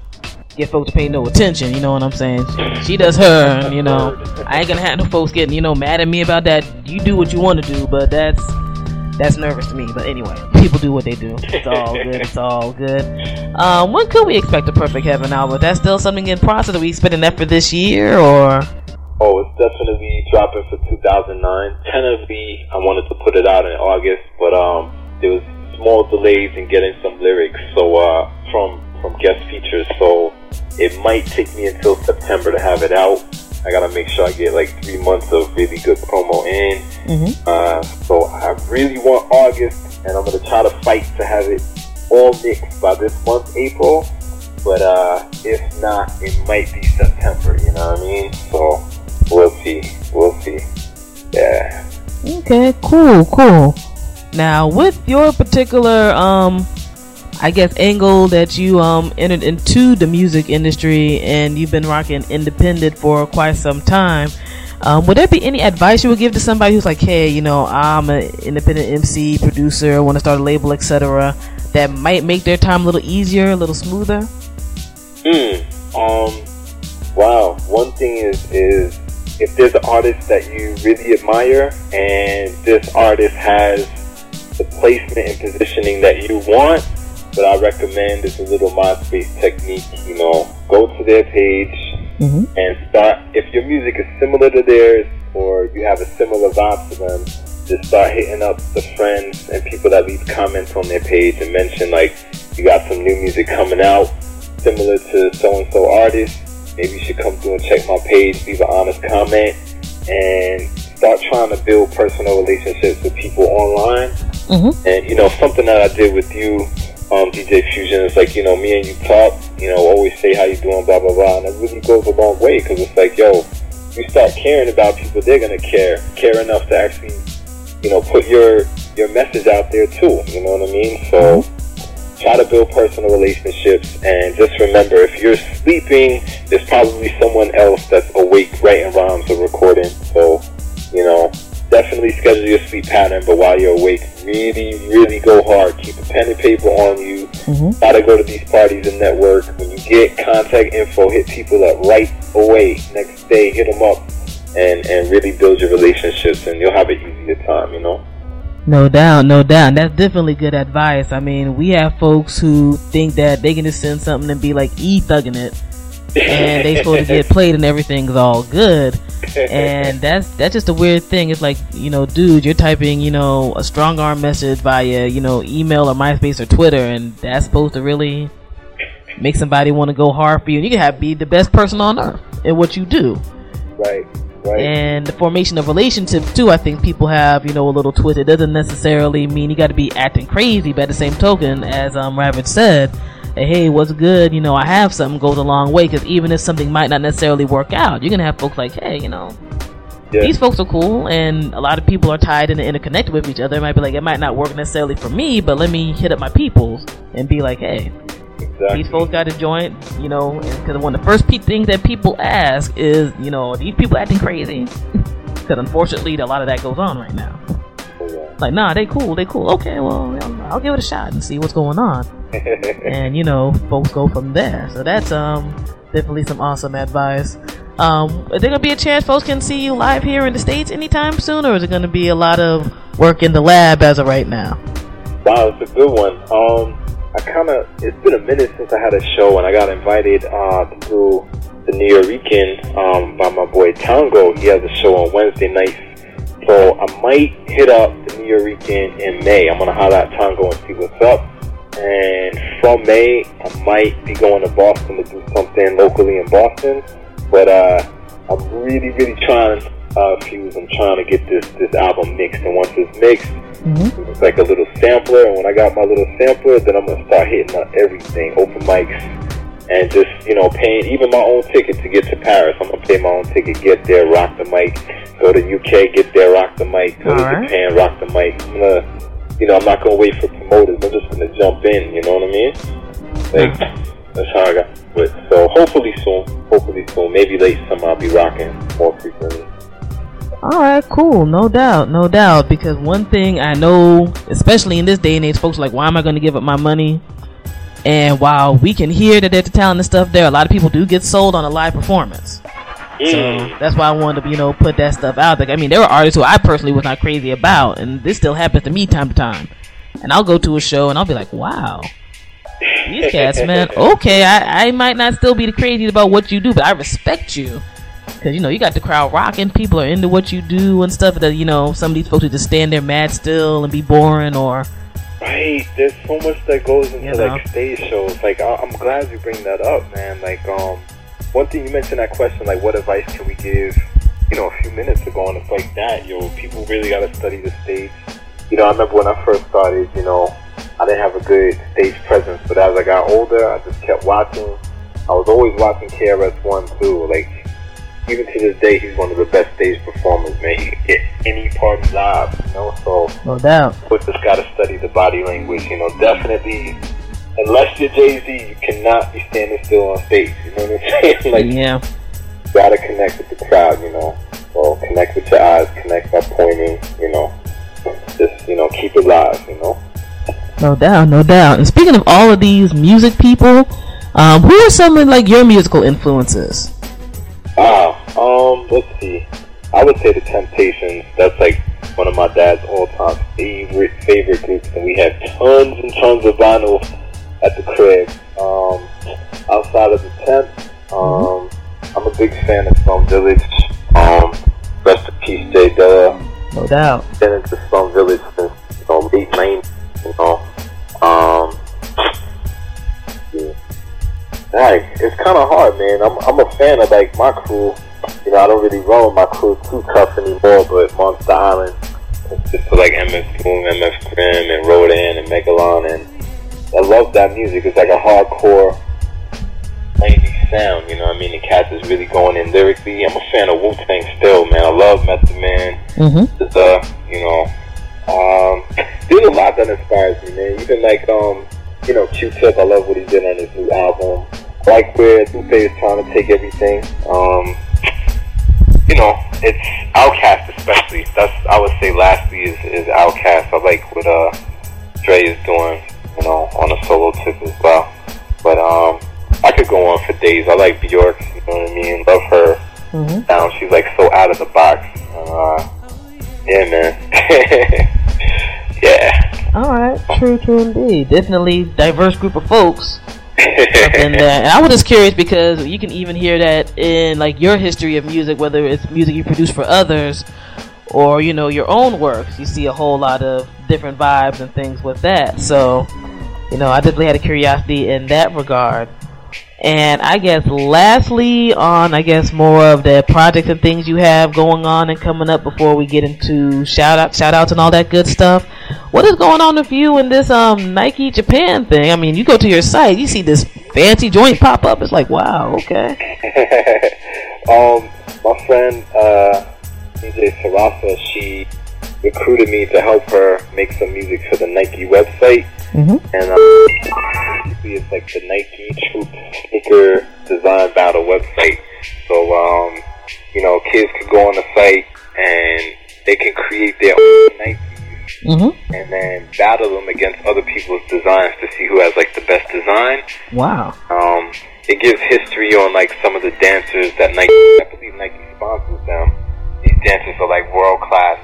get folks pay no attention. You know what I'm saying? She, does her, you know, I ain't gonna have no folks getting, you know, mad at me about that. You do what you want to do, but that's that's nervous to me. But anyway, people do what they do. It's all good. It's all good. Um, when could we expect a Perfect Heaven album? That's still something in process. Are we expecting that for this year or? Oh, it's definitely dropping for 2009. Tentatively, I wanted to put it out in August, but um, there was small delays in getting some lyrics. So uh, from from guest features, so it might take me until September to have it out. I gotta make sure I get like three months of really good promo in. Mm-hmm. Uh, so I really want August, and I'm gonna try to fight to have it all mixed by this month, April. But uh, if not, it might be September. You know what I mean? So we'll see. We'll see. Yeah. Okay, cool, cool. Now, with your particular, um, I guess, angle that you um entered into the music industry and you've been rocking independent for quite some time, um, would there be any advice you would give to somebody who's like, hey, you know, I'm an independent MC, producer, want to start a label, etc., that might make their time a little easier, a little smoother? Hmm. Um. Wow. One thing is is if there's an artist that you really admire and this artist has the placement and positioning that you want, what I recommend is a little MySpace technique. You know, go to their page Mm-hmm. and start. If your music is similar to theirs or you have a similar vibe to them, just start hitting up the friends and people that leave comments on their page and mention like you got some new music coming out similar to so and so artist. Maybe you should come through and check my page, leave an honest comment, and start trying to build personal relationships with people online. Mm-hmm. And you know, something that I did with you, um, DJ Fusion, is like you know, me and you talk. You know, always say how you doing, blah blah blah, and it really goes a long way because it's like, yo, you start caring about people, they're gonna care, care enough to actually, you know, put your your message out there too. You know what I mean? So try to build personal relationships and just remember if you're sleeping there's probably someone else that's awake writing rhymes or recording so you know definitely schedule your sleep pattern but while you're awake really really go hard keep a pen and paper on you Mm-hmm. try to go to these parties and network when you get contact info hit people up right away next day hit them up and and really build your relationships and you'll have an easier time you know No doubt, no doubt. That's definitely good advice. I mean, we have folks who think that they can just send something and be like e thugging it, and they supposed to get [laughs] played and everything's all good. And that's that's just a weird thing. It's like you know, dude, you're typing you know a strong arm message via you know email or MySpace or Twitter, and that's supposed to really make somebody want to go hard for you. And you can have be the best person on earth in what you do. right right And the formation of relationships too, I think people have, you know, a little twist. It doesn't necessarily mean you got to be acting crazy, but at the same token, as um Ravage said, hey, what's good? You know, I have something goes a long way because even if something might not necessarily work out, you're gonna have folks like, hey, you know, Yeah. these folks are cool, and a lot of people are tied and interconnected with each other. It might be like it might not work necessarily for me, but let me hit up my peoples and be like, hey, exactly. these folks got a joint, you know, because one of the first pe- things that people ask is, you know, these people acting crazy? [laughs] Because unfortunately, a lot of that goes on right now. Like, nah, they cool, they cool. Okay, well, I'll- give it a shot and see what's going on. [laughs] and you know, folks go from there. So that's um definitely some awesome advice. Um, is there gonna be a chance folks can see you live here in the states anytime soon, or is it gonna be a lot of work in the lab as of right now? Wow, it's a good one. Um, I kind of it's been a minute since I had a show, and I got invited uh, to the New Yorker um, by my boy Tango. He has a show on Wednesday nights, so I might hit up the New Yorker in May. I'm gonna holler at Tango and see what's up. And from May, I might be going to Boston to do something locally in Boston. But uh, I'm really, really trying, uh, Fuse. I'm trying to get this this album mixed, and once it's mixed, it's like a little sampler, and when I got my little sampler, then I'm gonna start hitting up everything, open mics, and just you know paying even my own ticket to get to Paris. I'm gonna pay my own ticket, get there, rock the mic, go to UK, get there, rock the mic, go to Alright. Japan, rock the mic. I'm gonna, you know, I'm not gonna wait for promoters. I'm just gonna jump in. You know what I mean? Like [laughs] that's how I got. So hopefully soon, hopefully soon, maybe late summer I'll be rocking more frequently. All right, cool. No doubt, no doubt. Because one thing I know, especially in this day and age, folks are like, why am I going to give up my money? And while we can hear that there's the talent and stuff there, a lot of people do get sold on a live performance. So that's why I wanted to, you know, put that stuff out there. I mean, there were artists who I personally was not crazy about, and this still happens to me time to time. And I'll go to a show and I'll be like, wow, these cats, man. [laughs] Okay, I, I might not still be the crazy about what you do, but I respect you. Cause you know you got the crowd rocking, people are into what you do and stuff. That you know some of these folks who just stand there mad still and be boring, or Right, there's so much that goes into You know? like stage shows. Like I- I'm glad you bring that up, man. Like um, one thing you mentioned that question, like what advice can we give? You know, a few minutes ago, and it's like that, yo. People really gotta study the stage. You know, I remember when I first started. You know, I didn't have a good stage presence, but as I got older, I just kept watching. I was always watching KRS One too. Like even to this day, he's one of the best stage performers, man. He can get any part live, you know. So No doubt. but just gotta study the body language, you know. Definitely, unless you're Jay Z, you cannot be standing still on stage. You know what I'm saying? [laughs] like, yeah. you gotta connect with the crowd, you know. So connect with your eyes, connect by pointing, you know. Just you know, keep it live, you know. No doubt, no doubt. And speaking of all of these music people, um, who are some of like your musical influences? Ah, um, let's see. I would say the Temptations. That's like one of my dad's all-time favorite favorite groups, and we have tons and tons of vinyl at the crib. Um, outside of the Temp, um, I'm a big fan of Slum Village. Um, rest in peace, J Dilla. No doubt. Been into Slum Village since you know late '90s. You know, um, yeah. Like, it's kind of hard, man. I'm I'm a fan of like my crew. You know, I don't really roll with my crew too tough anymore, but Monsta Island, just like MF Doom, MF Grimm, and Rodan, and Megalon, and I love that music. It's like a hardcore 90s sound, you know what I mean? The cats is really going in lyrically. I'm a fan of Wu Tang still, man. I love Method Man. Mm-hmm. Just, uh, you know, um, there's a lot that inspires me, man. Even like, um, you know, Q-Tip, I love what he did on his new album. Like where Lupe is trying to take everything. Um, you know, it's OutKast especially. That's I would say lastly is, is OutKast. I like what uh Dre is doing, you know, on a solo tip as well. But um I could go on for days. I like Bjork, you know what I mean? Love her. Mm-hmm. Now she's like so out of the box. Uh, yeah, man. [laughs] yeah. All right, true, true indeed. Definitely diverse group of folks. in there. And I was just curious because you can even hear that in like your history of music, whether it's music you produce for others or you know your own works. You see a whole lot of different vibes and things with that. So, you know, I definitely had a curiosity in that regard. And I guess lastly, on I guess more of the projects and things you have going on and coming up before we get into shout out shout outs and all that good stuff. What is going on with you in this um Nike Japan thing? I mean, you go to your site, you see this fancy joint pop up. It's like, wow, okay. [laughs] um, my friend uh, DJ Sarasa, she recruited me to help her make some music for the Nike website, Mm-hmm. and uh, basically it's like the Nike Troop sneaker design battle website. So um, you know, kids can go on the site and they can create their own Nike Mm-hmm. and then battle them against other people's designs to see who has like the best design. Wow. Um, it gives history on like some of the dancers that Nike, I believe Nike sponsors them. These dancers are like world class,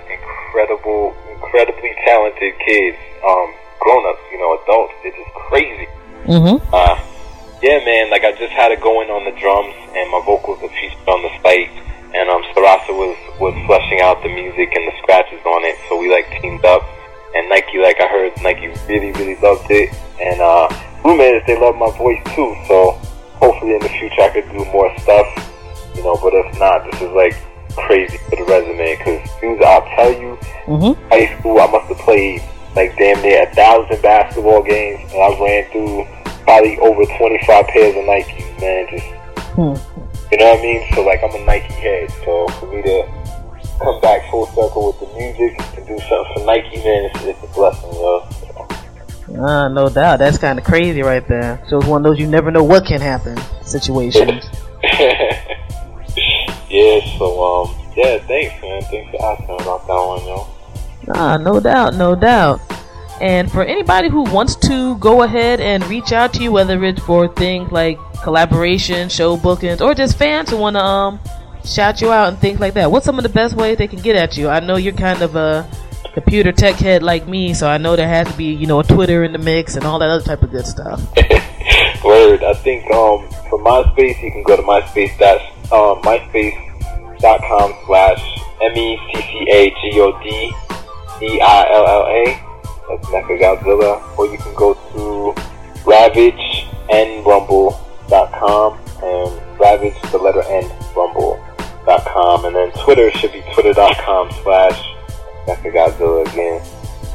incredible, incredibly talented kids, um, grown ups, you know, adults. They're just crazy. Mm-hmm. Uh, yeah, man, like I just had it going on the drums and my vocals are featured on the site. And um, Sarasa was, was fleshing out the music and the scratches on it. So we like teamed up. And Nike, like I heard, Nike really, really loved it. And uh, roommates, they love my voice too. So hopefully in the future I could do more stuff. You know, but if not, this is like crazy for the resume. Because I'll tell you, Mm-hmm. high school, I must have played like damn near a thousand basketball games, and I ran through probably over 25 pairs of Nikes, man. Just, Hmm. you know what I mean? So, like, I'm a Nike head, so for me to come back full circle with the music and do something for Nike, man, it's, it's a blessing, yo. Ah, no doubt. That's kind of crazy right there. So it's one of those you never know what can happen [laughs] situations. [laughs] yeah, so, um, yeah, thanks, man. Thanks for asking about that one, yo. Ah, no doubt, no doubt. And for anybody who wants to go ahead and reach out to you, whether it's for things like collaboration, show bookings, or just fans who want to um shout you out and things like that, what's some of the best ways they can get at you? I know you're kind of a computer tech head like me, so I know there has to be you know a Twitter in the mix and all that other type of good stuff. [laughs] Word. I think um, for MySpace, you can go to MySpace uh, MySpace.com slash M E C C A G O D D I L L A. That's Mecca Godzilla. Or you can go to RavageNRumble.com and Ravage the letter N, Rumble.com. And then Twitter should be twitter.com slash Mecca Godzilla again.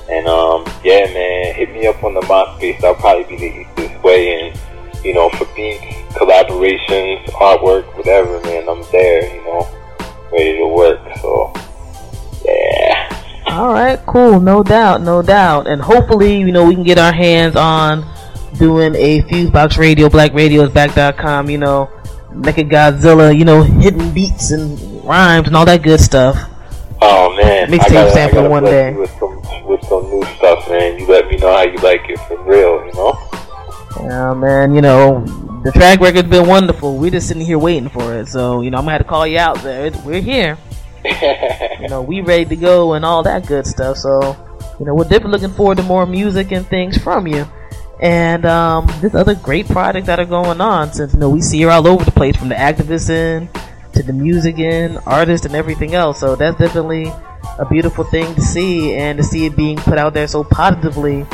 And um, yeah, man, hit me up on the MySpace. I'll probably be the easiest way. And you know, for beats, collaborations, artwork, whatever, man, I'm there. You know, ready to work. So yeah. All right, cool. No doubt, no doubt. And hopefully, you know, we can get our hands on doing a Fusebox Radio, BlackRadioIsBack.com, you know, Mecca Godzilla, you know, hidden beats and rhymes and all that good stuff. Oh man, Mixtape sample one day. With some with some new stuff, man. You let me know how you like it for real. You know. Yeah, man, you know, the track record's been wonderful. We're just sitting here waiting for it. So, you know, I'm going to have to call you out there. It- We're here. [laughs] you know, we ready to go and all that good stuff. So, you know, we're definitely looking forward to more music and things from you. And um, there's other great projects that are going on since, you know, we see you all over the place from the activists in to the music in, artists and everything else. So that's definitely a beautiful thing to see and to see it being put out there so positively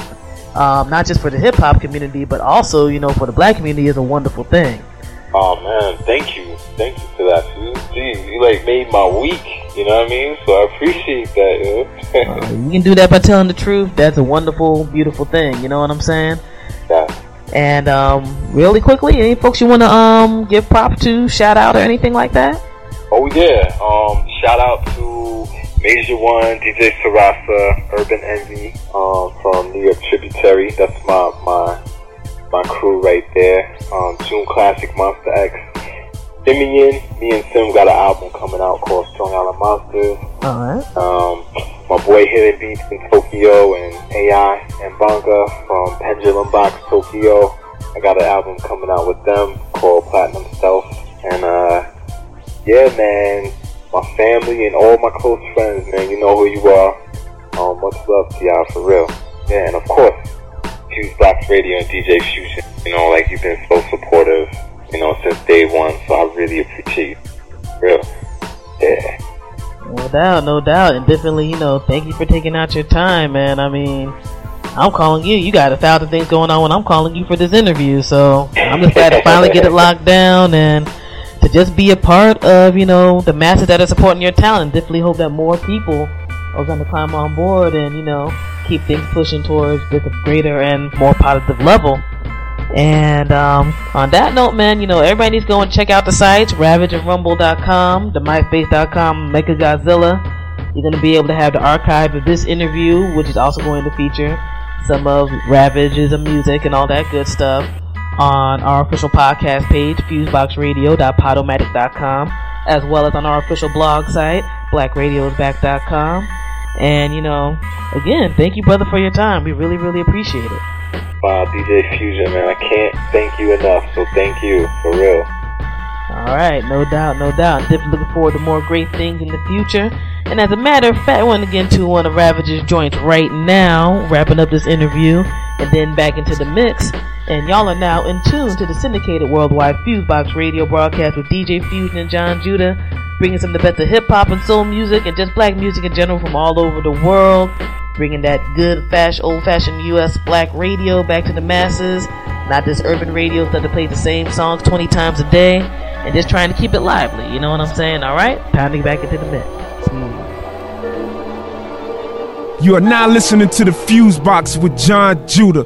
um, not just for the hip hop community, but also you know for the black community is a wonderful thing. Oh man, thank you, thank you for that. Geez, you like made my week. You know what I mean? So I appreciate that. You [laughs] know? Uh, you can do that by telling the truth. That's a wonderful, beautiful thing. You know what I'm saying? Yeah. And um, really quickly, any folks you want to um give props to, shout out, or anything like that? Oh yeah. Um, shout out to Major One, DJ Sarasa, Urban Envy, um, from New York Tributary. That's my my my crew right there. Um, June Classic Monster X. Simeon, me and Sim got an album coming out called Strong Island Monsters. Alright. Um, my boy Hidden Beats in Tokyo and AI and Banga from Pendulum Box Tokyo. I got an album coming out with them called Platinum Self. And uh, yeah, man, my family and all my close friends, man, you know who you are. Um, much love to y'all for real. Yeah, and of course, Fuse Box Radio and DJ Fusion. You know, like you've been so supportive, you know, since day one. So I really appreciate you. For real. Yeah. No doubt, no doubt, and definitely, you know, thank you for taking out your time, man. I mean, I'm calling you. You got a thousand things going on when I'm calling you for this interview, so I'm just glad to finally get it [laughs] locked down and to just be a part of, you know, the masses that are supporting your talent. Definitely hope that more people are going to climb on board and, you know, keep things pushing towards this greater and more positive level. And um, on that note, man, you know, everybody needs to go and check out the sites, ravagenrumble.com, the myspace.com, Mecca Godzilla. You're going to be able to have the archive of this interview, which is also going to feature some of Ravage's music and all that good stuff on our official podcast page, fuseboxradio.podomatic.com, as well as on our official blog site, blackradioisback.com. And, you know, again, thank you, brother, for your time. We really, really appreciate it. Wow, DJ Fusion, man, I can't thank you enough. So thank you for real. All right, no doubt, no doubt. Definitely looking forward to more great things in the future. And as a matter of fact, I want to get into one of Ravage's joints right now, wrapping up this interview, and then back into the mix. And y'all are now in tune to the syndicated worldwide Fusebox radio broadcast with DJ Fusion and Jon Judah, bringing some of the best of hip hop and soul music and just black music in general from all over the world, bringing that good, fast, old-fashioned U.S. black radio back to the masses, not this urban radio that play the same songs 20 times a day, and just trying to keep it lively. You know what I'm saying? All right, pounding back into the mix. You are now listening to the Fuse Box with Jon Judah.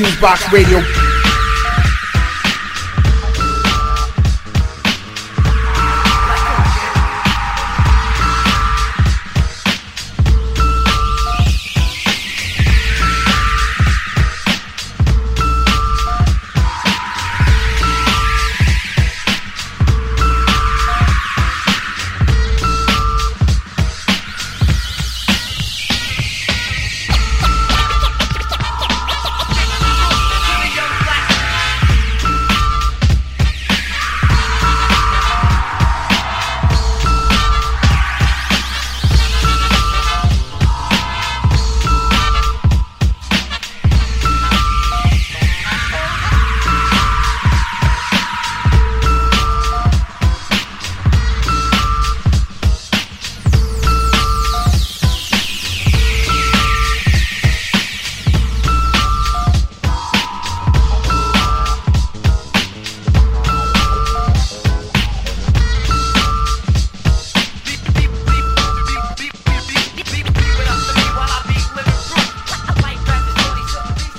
Fusebox Radio.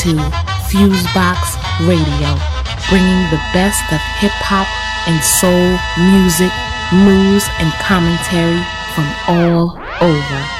To Fusebox Radio, bringing the best of hip hop and soul music, news, and commentary from all over.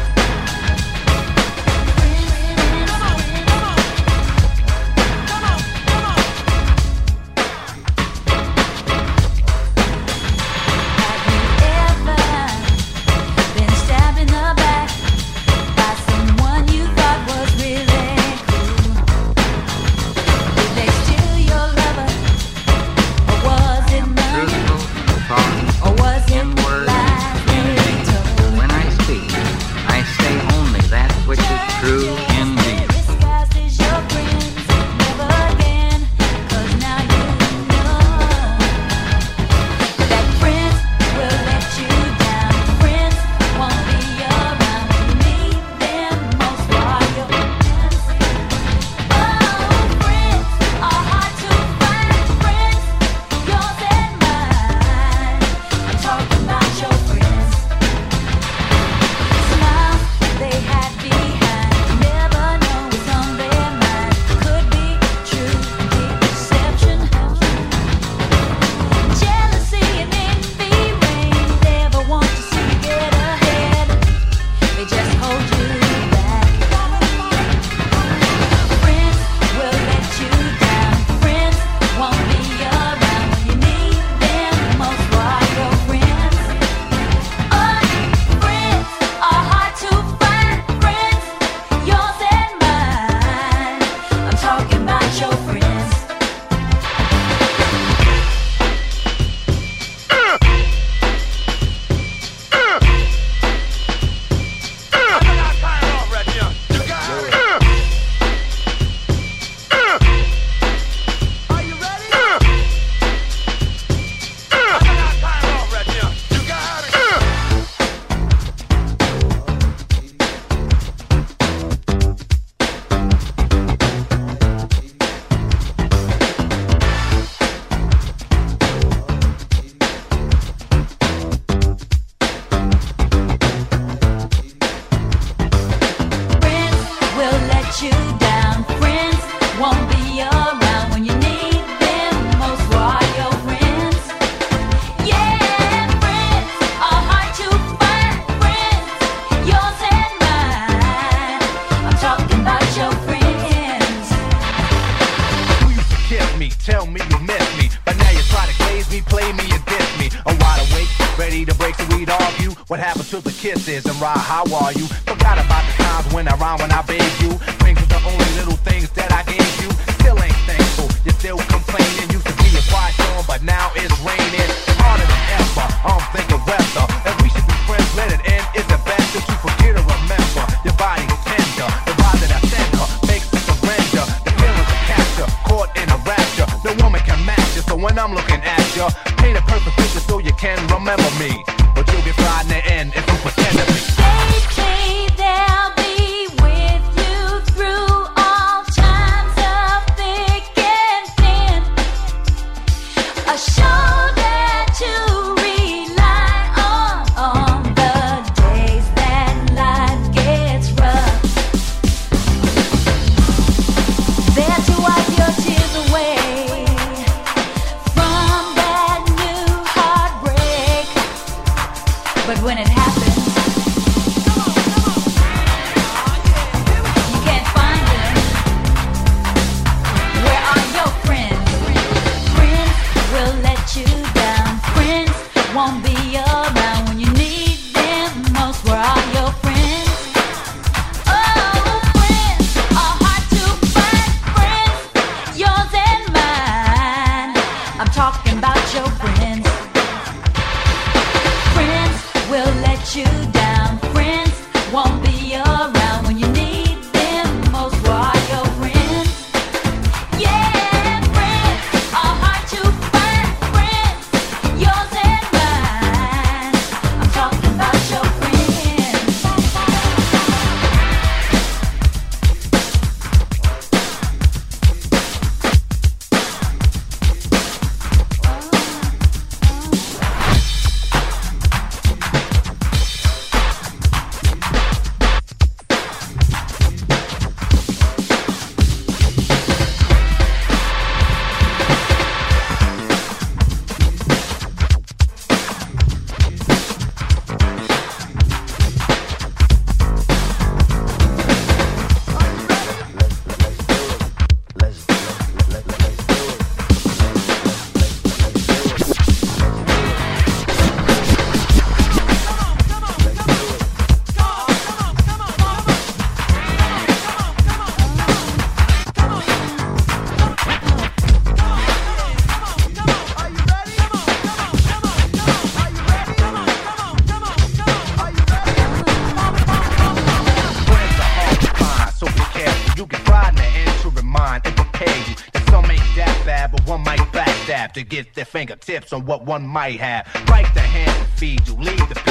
their fingertips on what one might have. Right the hand to feed you, leave the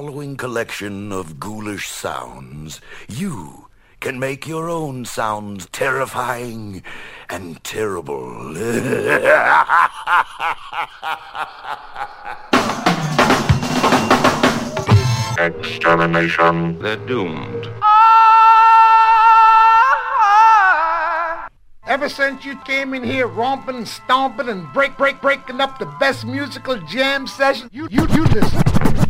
Following collection of ghoulish sounds, you can make your own sounds terrifying and terrible. [laughs] Extermination. They're doomed. Ah! Ever since you came in here romping and stomping and break, break, breaking up the best musical jam session, you, you, you listen.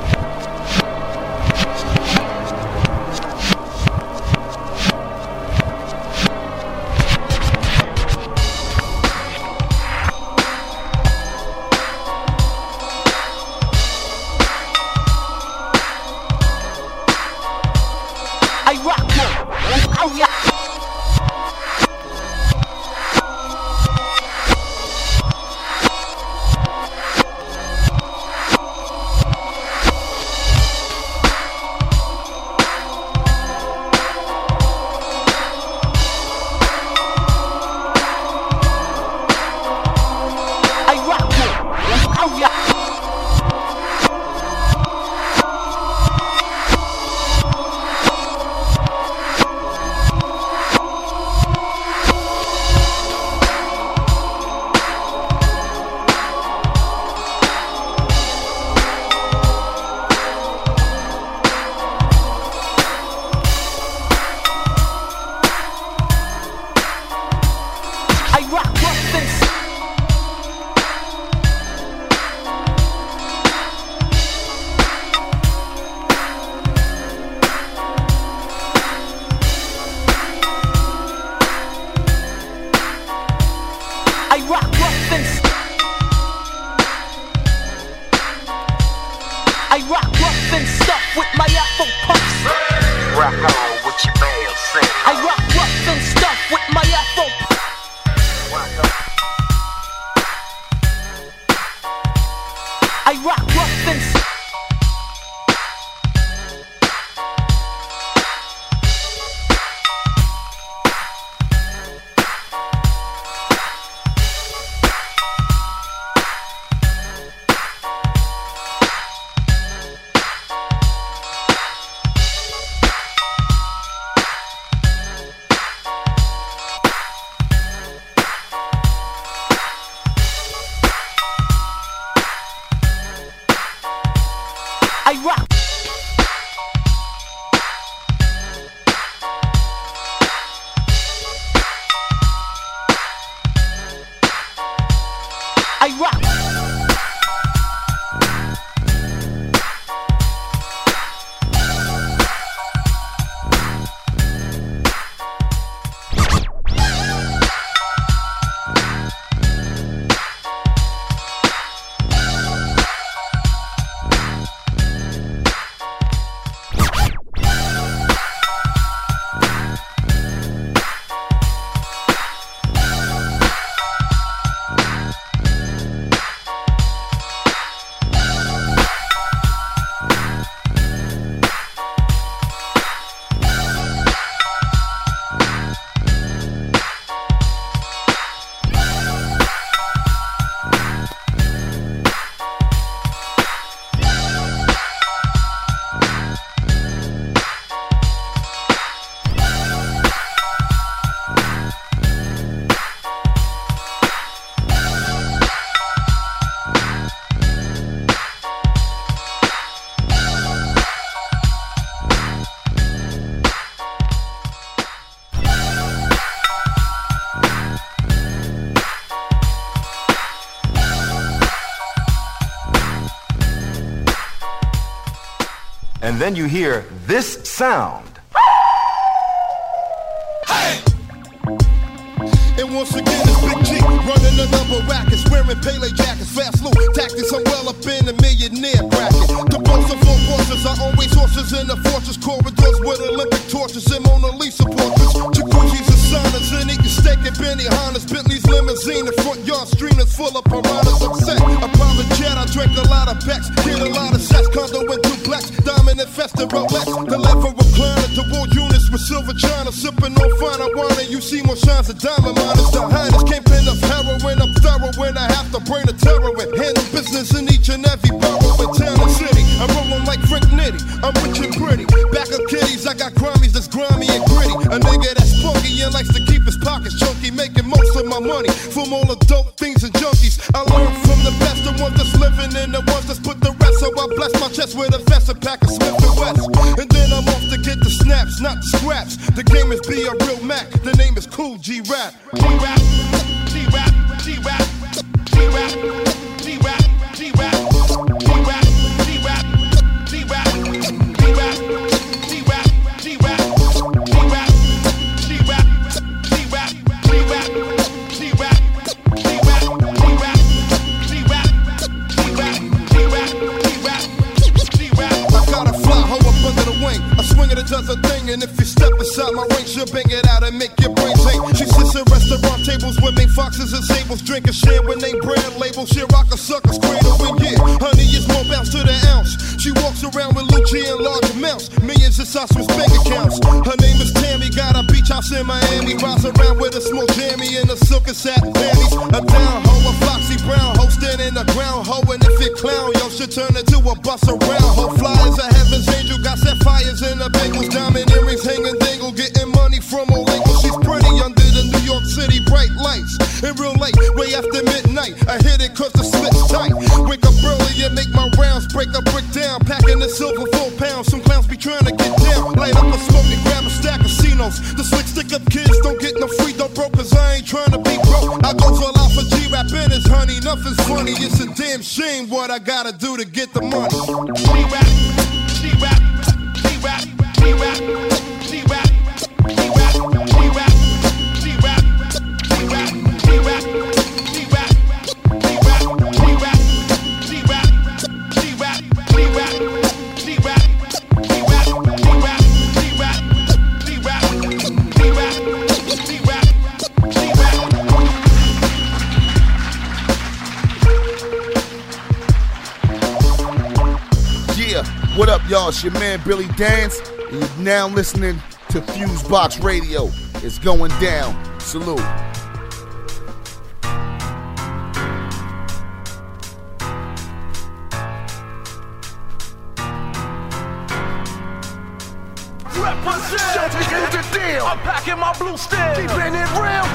then you hear this sound. Hey! And once again, it's Big G running number rackets, wearing Pele jackets, fast tactics. I'm well up in the millionaire bracket. The boss of all are always horses in the fortress corridors with Olympic torches and Mona Lisa portraits. Jacuzzis and saunas, and eating steak and Benny Bentley's limousine, the front yard streamers full of piranhas. I'm jet, I a lot of a lot of condo and duplex manifest a the deliver a plan the wool units with silver china, sipping on fine wine. You see more shines of diamond miners. The highest. can't pin up heroin. I'm thorough when I have to bring the terror and handle business in each and every borough in town and city. I'm rolling like Frank Nitty. I'm rich and pretty. Back of kitties, I got grimies that's grimy and gritty. A nigga that's funky and likes to keep his pockets chunky, making most of my money from all the dope things and junkies. I learned. chest with a vest, a pack of Smith and West. And then I'm off to get the snaps, not the scraps. The game is be a real Mac. The name is Kool G Rap. G Rap. Aside my she'll bang it out and make your. She sits at restaurant tables with me foxes and sables, drinking shit with name brand labels. She rock a sucker's cradle and yeah, honey is more bounce to the ounce. She walks around with Lucci in large amounts, millions of sauce with bank accounts. Her name is Tammy, got a beach house in Miami. Rides around with a small jammy and a silk and satin panties. A down hoe, a Foxy Brown hoe, standing a ground hoe. And if it clown, yo, should turn into a bus around hoe. Fly as a heaven's angel, got set fires in the bagels, diamond bright lights. In real late, way after midnight, I hit it cause the slip's tight. Wake up early and make my rounds, break a brick down, packing the silver full pounds. Some clowns be trying to get down, light up a smoke and grab a stack of casinos. The slick stick up kids don't get no free, don't broke cause I ain't trying to be broke. I go to a lot for G-rap and it's honey, nothing's funny. It's a damn shame what I gotta do to get the money. G-rap, G-rap, what up, y'all? It's your man Billy Danze, and you're now listening to Fusebox Radio. It's going down. Salute. Represent the deal. I'm packing my blue. Keeping it real,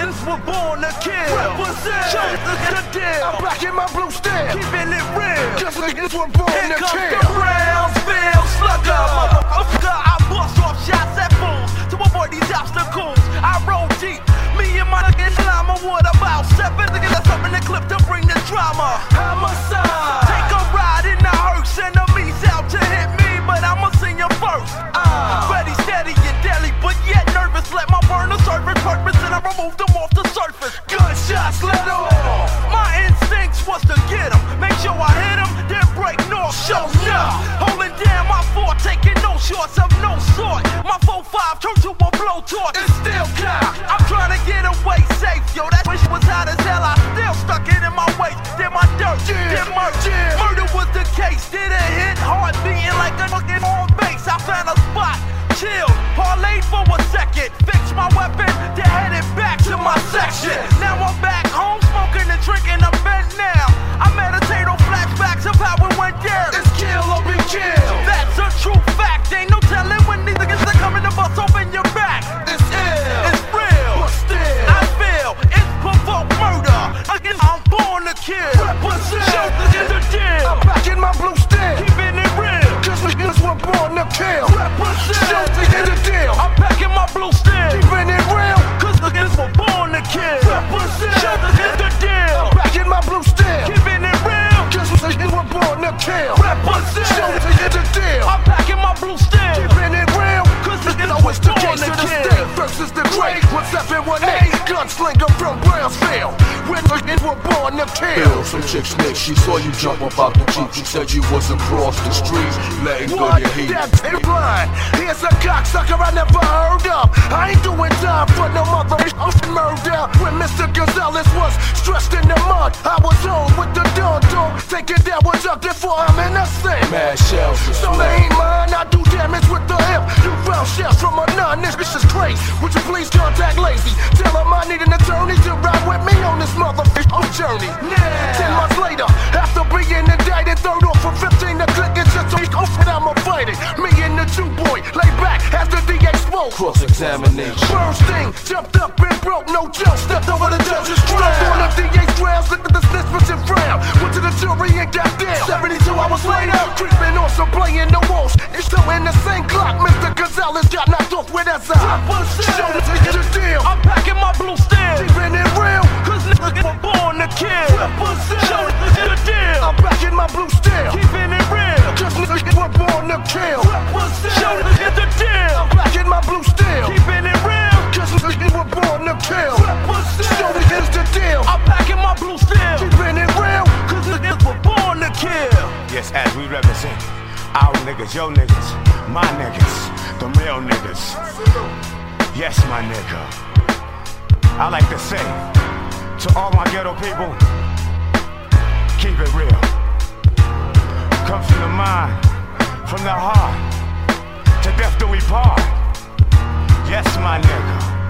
against we're born to kill. Represent Show the deal. I'm packing my blue steel. Keeping it real, cause against we're born Here to comes kill. the Brownsville slugger. Motherfucker, I bust off shots at fools to avoid these obstacles. I roll deep. Me and my niggas llama wood about seven niggas that's up in the clip to bring the drama. Homicide. Serve purpose, and I remove them off the surface. Good shots, let off. My instincts was to get 'em. Make sure I hit 'em, then break north. Show up. Holding down my fort, taking no shorts of no sort. My 4-5 turned to a blowtorch. It's still cocked. I'm trying to get away safe, yo. That wish was hot as hell. I still stuck it in my waist. Then my dirt, then murder. Murder was the case. Did it hit hard, beating like a fucking on base. I found a spot. Chilled, parlayed for a second. Fixed my weapon, then headed back to my section. Now I'm back home, smoking and drinking. I'm bent now. I meditate on flashbacks of how it went down. It's kill or be killed. That's a true fact. Ain't no telling when these niggas are coming to bust open your back. It's ill. It's real. But still, I feel it's provoked murder. Again, I'm born to kill. Represent. Show the deal. I'm back in my blue steel. Born to kill. Represent. Show the deal. I'm back in my blue steel. Keeping it real. Cause niggas were born to kill. Represent. Show the deal. I'm back in my blue steel. Keeping it real. Cause niggas were born to kill. Represent. Show the deal. I'm back in my blue steel. Keeping it real. Cause niggas were It's the case of the state versus the great. What's up in one eight? Gunslinger from Brownsville. When niggas were born to kill. Some chicks snake, she saw you jump up out the Jeep. She said you was across the street, letting go your heat. That ain't blind. Here's a cocksucker I never heard of. I ain't doing time for no mother murder. When Mr. Gonzalez was stressed in the mud, I was home with the dawn dog. Thinking that was up before I'm innocent. Mad shells was So they ain't mine. I do damage with the hip. You found shells from a. This this is crazy. Would you please contact Lazy? Tell him I need an attorney to ride with me on this motherfucking journey. Ten months later, after being indicted, third off from 15 to click it just to so and I'ma fight it. Me and the Jew boy lay back as the DA spoke. Cross examination. Bernstein jumped up and broke, no joke. Stepped over the judge's ground. On the DA's grounds, looked at the snitch and frown. Went to the jury and got down. 72 hours later, creeping on some playing the walls. It's still in the same clock. Mr. Gonzalez got knocked off with that side. Show the to the deal. I'm packing my blue steel. Keeping it real. Cause niggas were born to kill. Show the deal. I'm back in my blue steel. Keeping it real. Cause niggas were born to kill. Show the deal. I'm back in my blue steel. Keeping it real. Cause niggas were born to kill. Show the the deal. I'm packing my blue steel. Keeping it real. Cause niggas were born to kill. Yes, as we represent our niggas, your niggas, my niggas. The real niggas. Yes, my nigga. I like to say to all my ghetto people, keep it real. Come from the mind, from the heart. To death do we part. Yes, my nigga.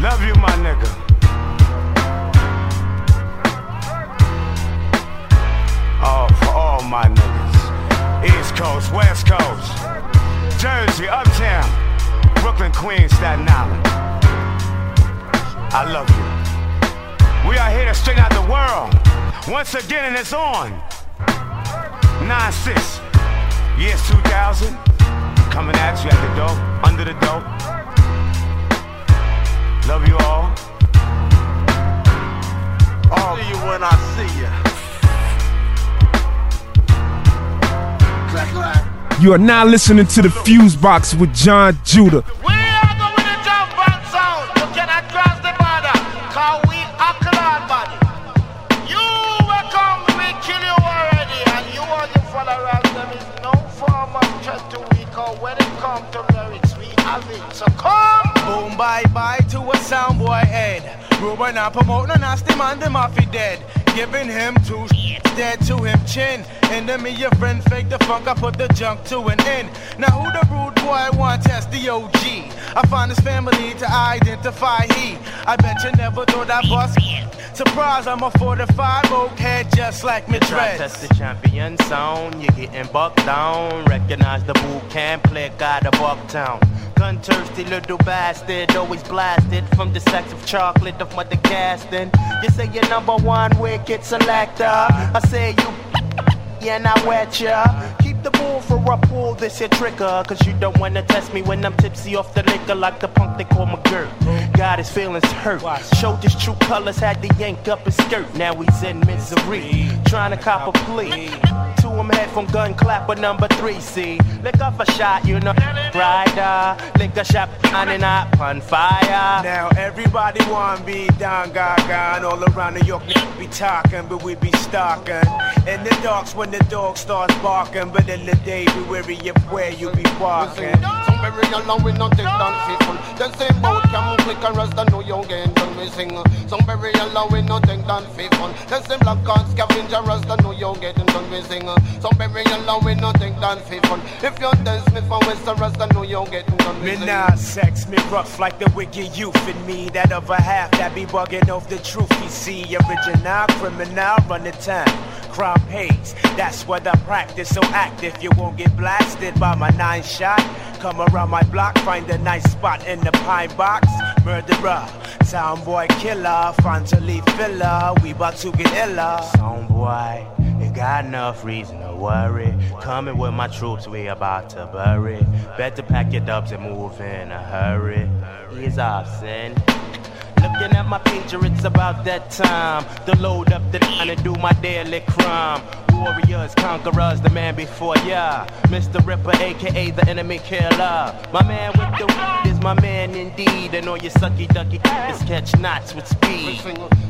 Love you, my nigga. Oh, all my niggas. East Coast, West Coast, Jersey, Uptown, Brooklyn, Queens, Staten Island. I love you. We are here to straighten out the world. Once again, and it's on. 9-6, years 2000. Coming at you at the door, under the door. Love you all. I'll see you when I see you. You are now listening to the Fuse Box with Jon Judah. We are going to jump back sound. You cannot cross the border. Cause we are cloud body. You will come, we kill you already. And you and your followers, there is no form of threat to we call when it comes to lyrics, we have it. So come. Boom, bye bye to a soundboy head. Ruben, I promote no nasty man, them off he dead. Giving him two dead to him chin. Enemy, your friend, fake the funk, I put the junk to an end. Now who the rude boy want test the OG? I find his family to identify he. I bet you never thought I bust. Surprise, I'm a 45 oak head just like me Try dreads. test the champion sound, you're getting bucked down. Recognize the boot camp, play God of Bucktown. Gun thirsty little bastard, always blasted from the sacks of chocolate of mother casting. You say you're number one wicked selector. I say you yeah, and I wet ya. Keep the bull for a pull this here trigger. Cause you don't wanna test me when I'm tipsy off the liquor like the punk they call McGirt. Got his feelings hurt. Showed his true colors, had to yank up his skirt. Now he's in misery. Trying to cop a plea. To him head from gun clapper number three. See, lick off a shot, you know. Rider, lick a shot, on and up on fire. Now everybody wanna be down gaga and all around New York niggas be talking, but we be stalking. In the darks when the dog starts barking, but in the day be wary of where you be walking. Some very along with no take down faithful. Them same boat can move quick and rust and know you getting done we sing. Some very along with no take down faithful. Them same black card scavenger rust and know you getting done we sing. Some very along with no take down faithful. If you test me for West rust and know you getting done we Me sing. nah sex, me rough like the wicked youth in me. That other half that be bugging off the truth. You see, original criminal run the town. Crime pays, that's what I practice. So act if you won't get blasted by my nine shot. Come around my block, find a nice spot in the pine box. Murderer, soundboy killer, fun to leave filler. We about to get iller. Soundboy, you got enough reason to worry. Coming with my troops, we about to bury. Better pack your dubs and move in a hurry. Ease off, sin. Looking at my pager, it's about that time to load up the and do my daily crime. Warriors, conquerors, the man before ya. Mr. Ripper, aka the enemy killer. My man with the weed is my man indeed. And all you sucky ducky is catch knots with speed.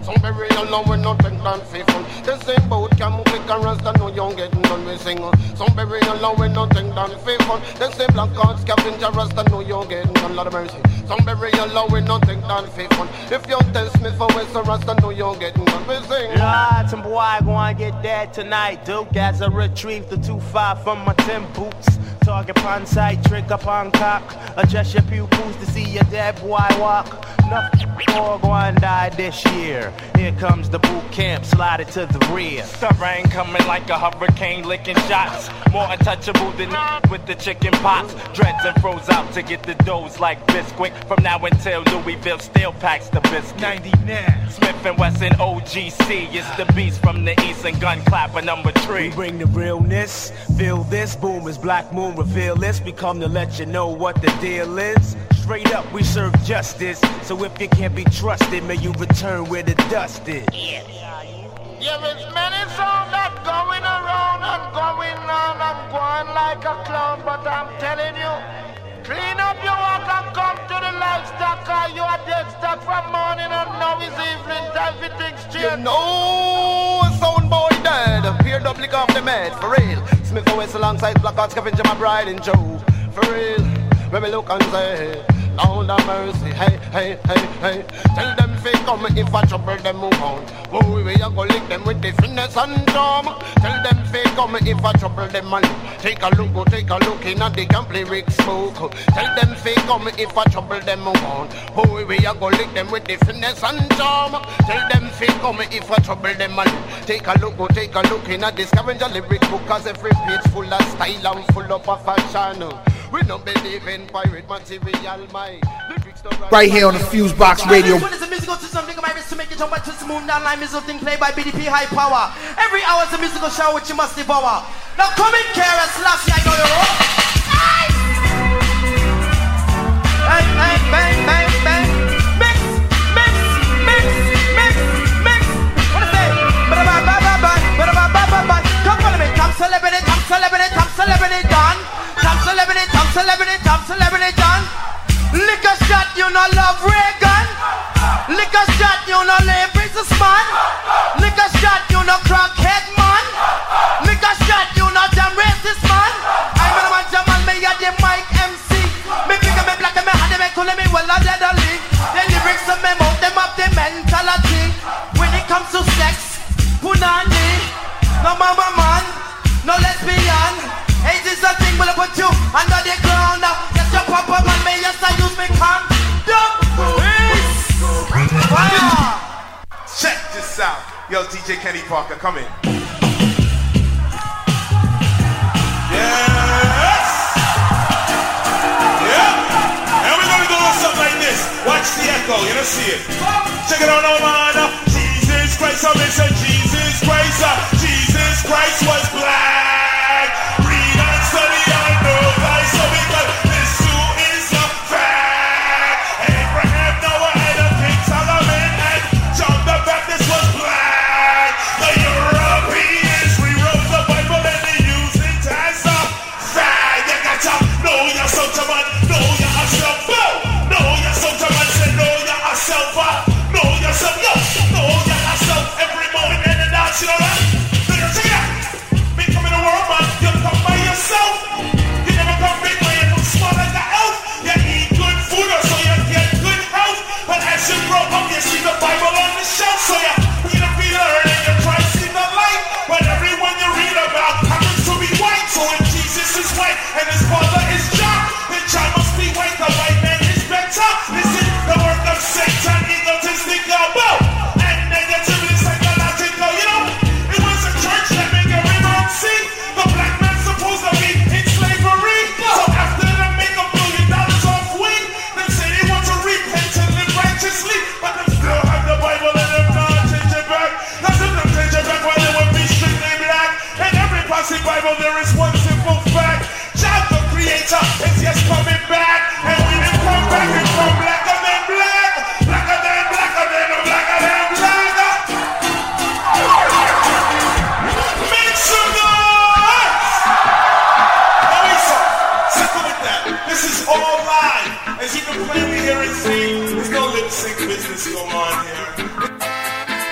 Some very along with no take down faithful. The same boat can move quick and rust and know you getting done with single. Some very along with nothing down faithful. The same black card scavenger rust and know you getting done. Lord of mercy. Some very along with no take down faithful. If you test me for West rust and know you getting done we sing. Lord, some boy gonna get dead tonight. Duke as I retrieve the 2-5 from my 10 boots. Target upon sight, trick upon cock. Adjust your pupils to see your dead boy walk. Nothing more gonna die this year. Here comes the boot camp, slide it to the rear. The rain coming like a hurricane, licking shots. More untouchable than [laughs] with the chicken pox. Dreads and froze out to get the doughs like Bisquick. From now until Louisville still packs the biscuit. 99. Smith and Wesson OGC is the beast from the east and gun clapper number three. We bring the realness, feel this. Boom is Black Moon, reveal this. We come to let you know what the deal is. Straight up, we serve justice. So if you can't be trusted, may you return where the dust is. Yeah, there's many songs that going around and going on I'm going like a clown, but I'm telling you, clean up your walk and come to the livestock, cause you are dead stock from morning and now is evening, everything's straight. You know, sound boy dead. Peer up lick off the med for real. Me go alongside Black Heart Scavenger, my bride and Joe. For real, when me look and say, Lord have mercy, hey, hey, hey, hey. Tell them fake come if I trouble them move on. Oh, we a go lick them with the finesse and charm. Tell them fake come if I trouble them man. Take a look, go take a look in at the camp lyric smoke. Tell them fake come if I trouble them move on. Oh, we a go lick them with the finesse and charm. Tell them fake come if I trouble them man. Take a look, go take a look in at the scavenger lyric book. Cause every page full of style and full of a fashion. We don't believe in pirate material, my Right here on the Fuse Box Radio. When it's a musical system, nigga, my wrist to make it jump to smooth down line musical thing played by BDP High Power. Every hour's a musical show which you must devour. Now come in, Kara Slash, I know you're all. Bang, bang, bang, bang, bang. Mix, mix, mix, mix, mix. What I say? Ba-da-ba-ba-ba-ba, ba-da-ba-ba-ba-ba. Come follow me, top celebrity, top celebrity, top celebrity, done. Celebrity, top celebrity, top celebrity, done. Liquor shot, you know love Reagan. Liquor shot, you know lay businessman. Liquor shot, you know crackhead man. Liquor shot, you know damn racist man. I'm a man, Jamal, me a the mic MC. Me big and me black me hard me cool me well a deadly. The lyrics of me mouth them up the mentality. When it comes to sex, punani, no mama man, no lesbian. Will put you under the ground? Yes, your papa man, me yes I use me condom. Fire. Check this out. Yo, DJ Kenny Parker, come in. Yes! Yeah! And we're gonna go on something like this. Watch the echo, you don't see it. Check it out, no man. Jesus Christ, I mention Jesus Christ. Jesus Christ was black.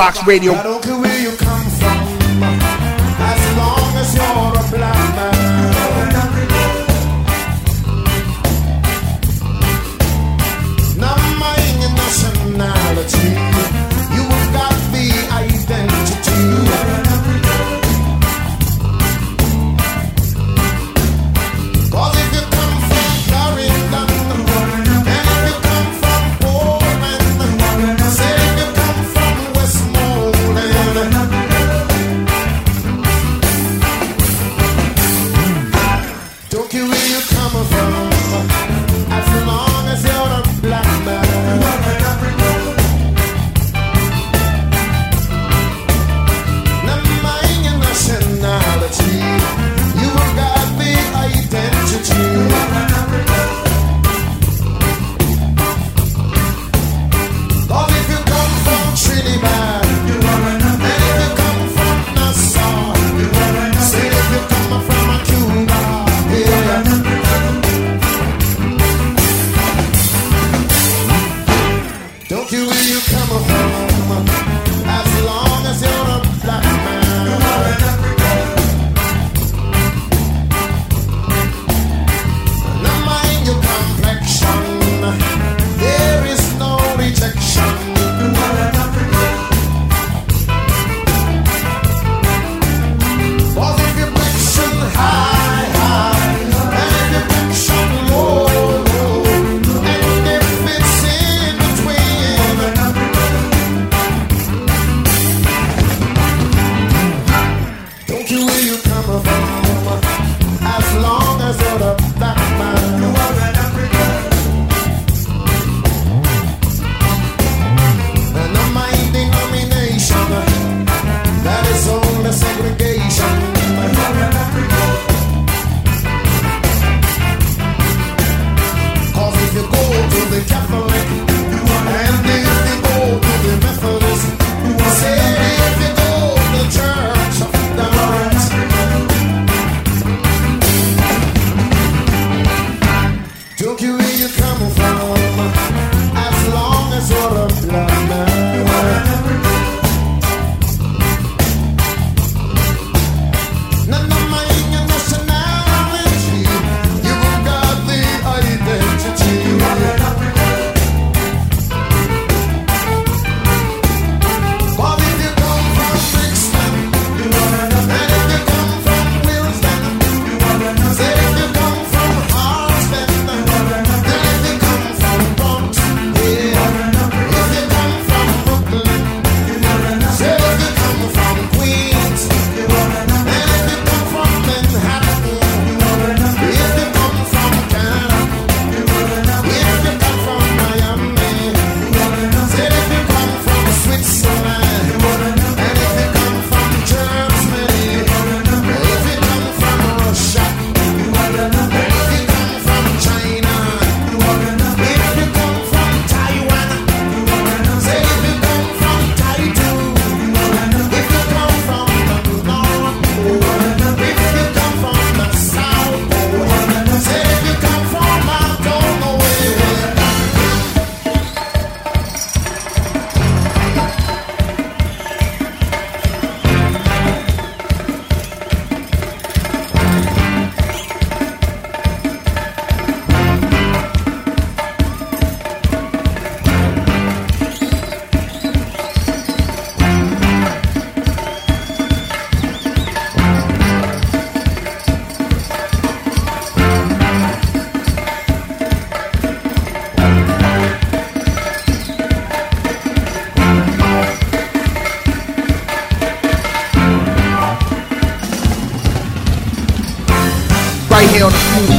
Fusebox Radio.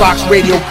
Fusebox Radio.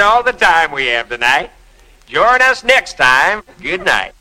All the time we have tonight. Join us next time. Good night.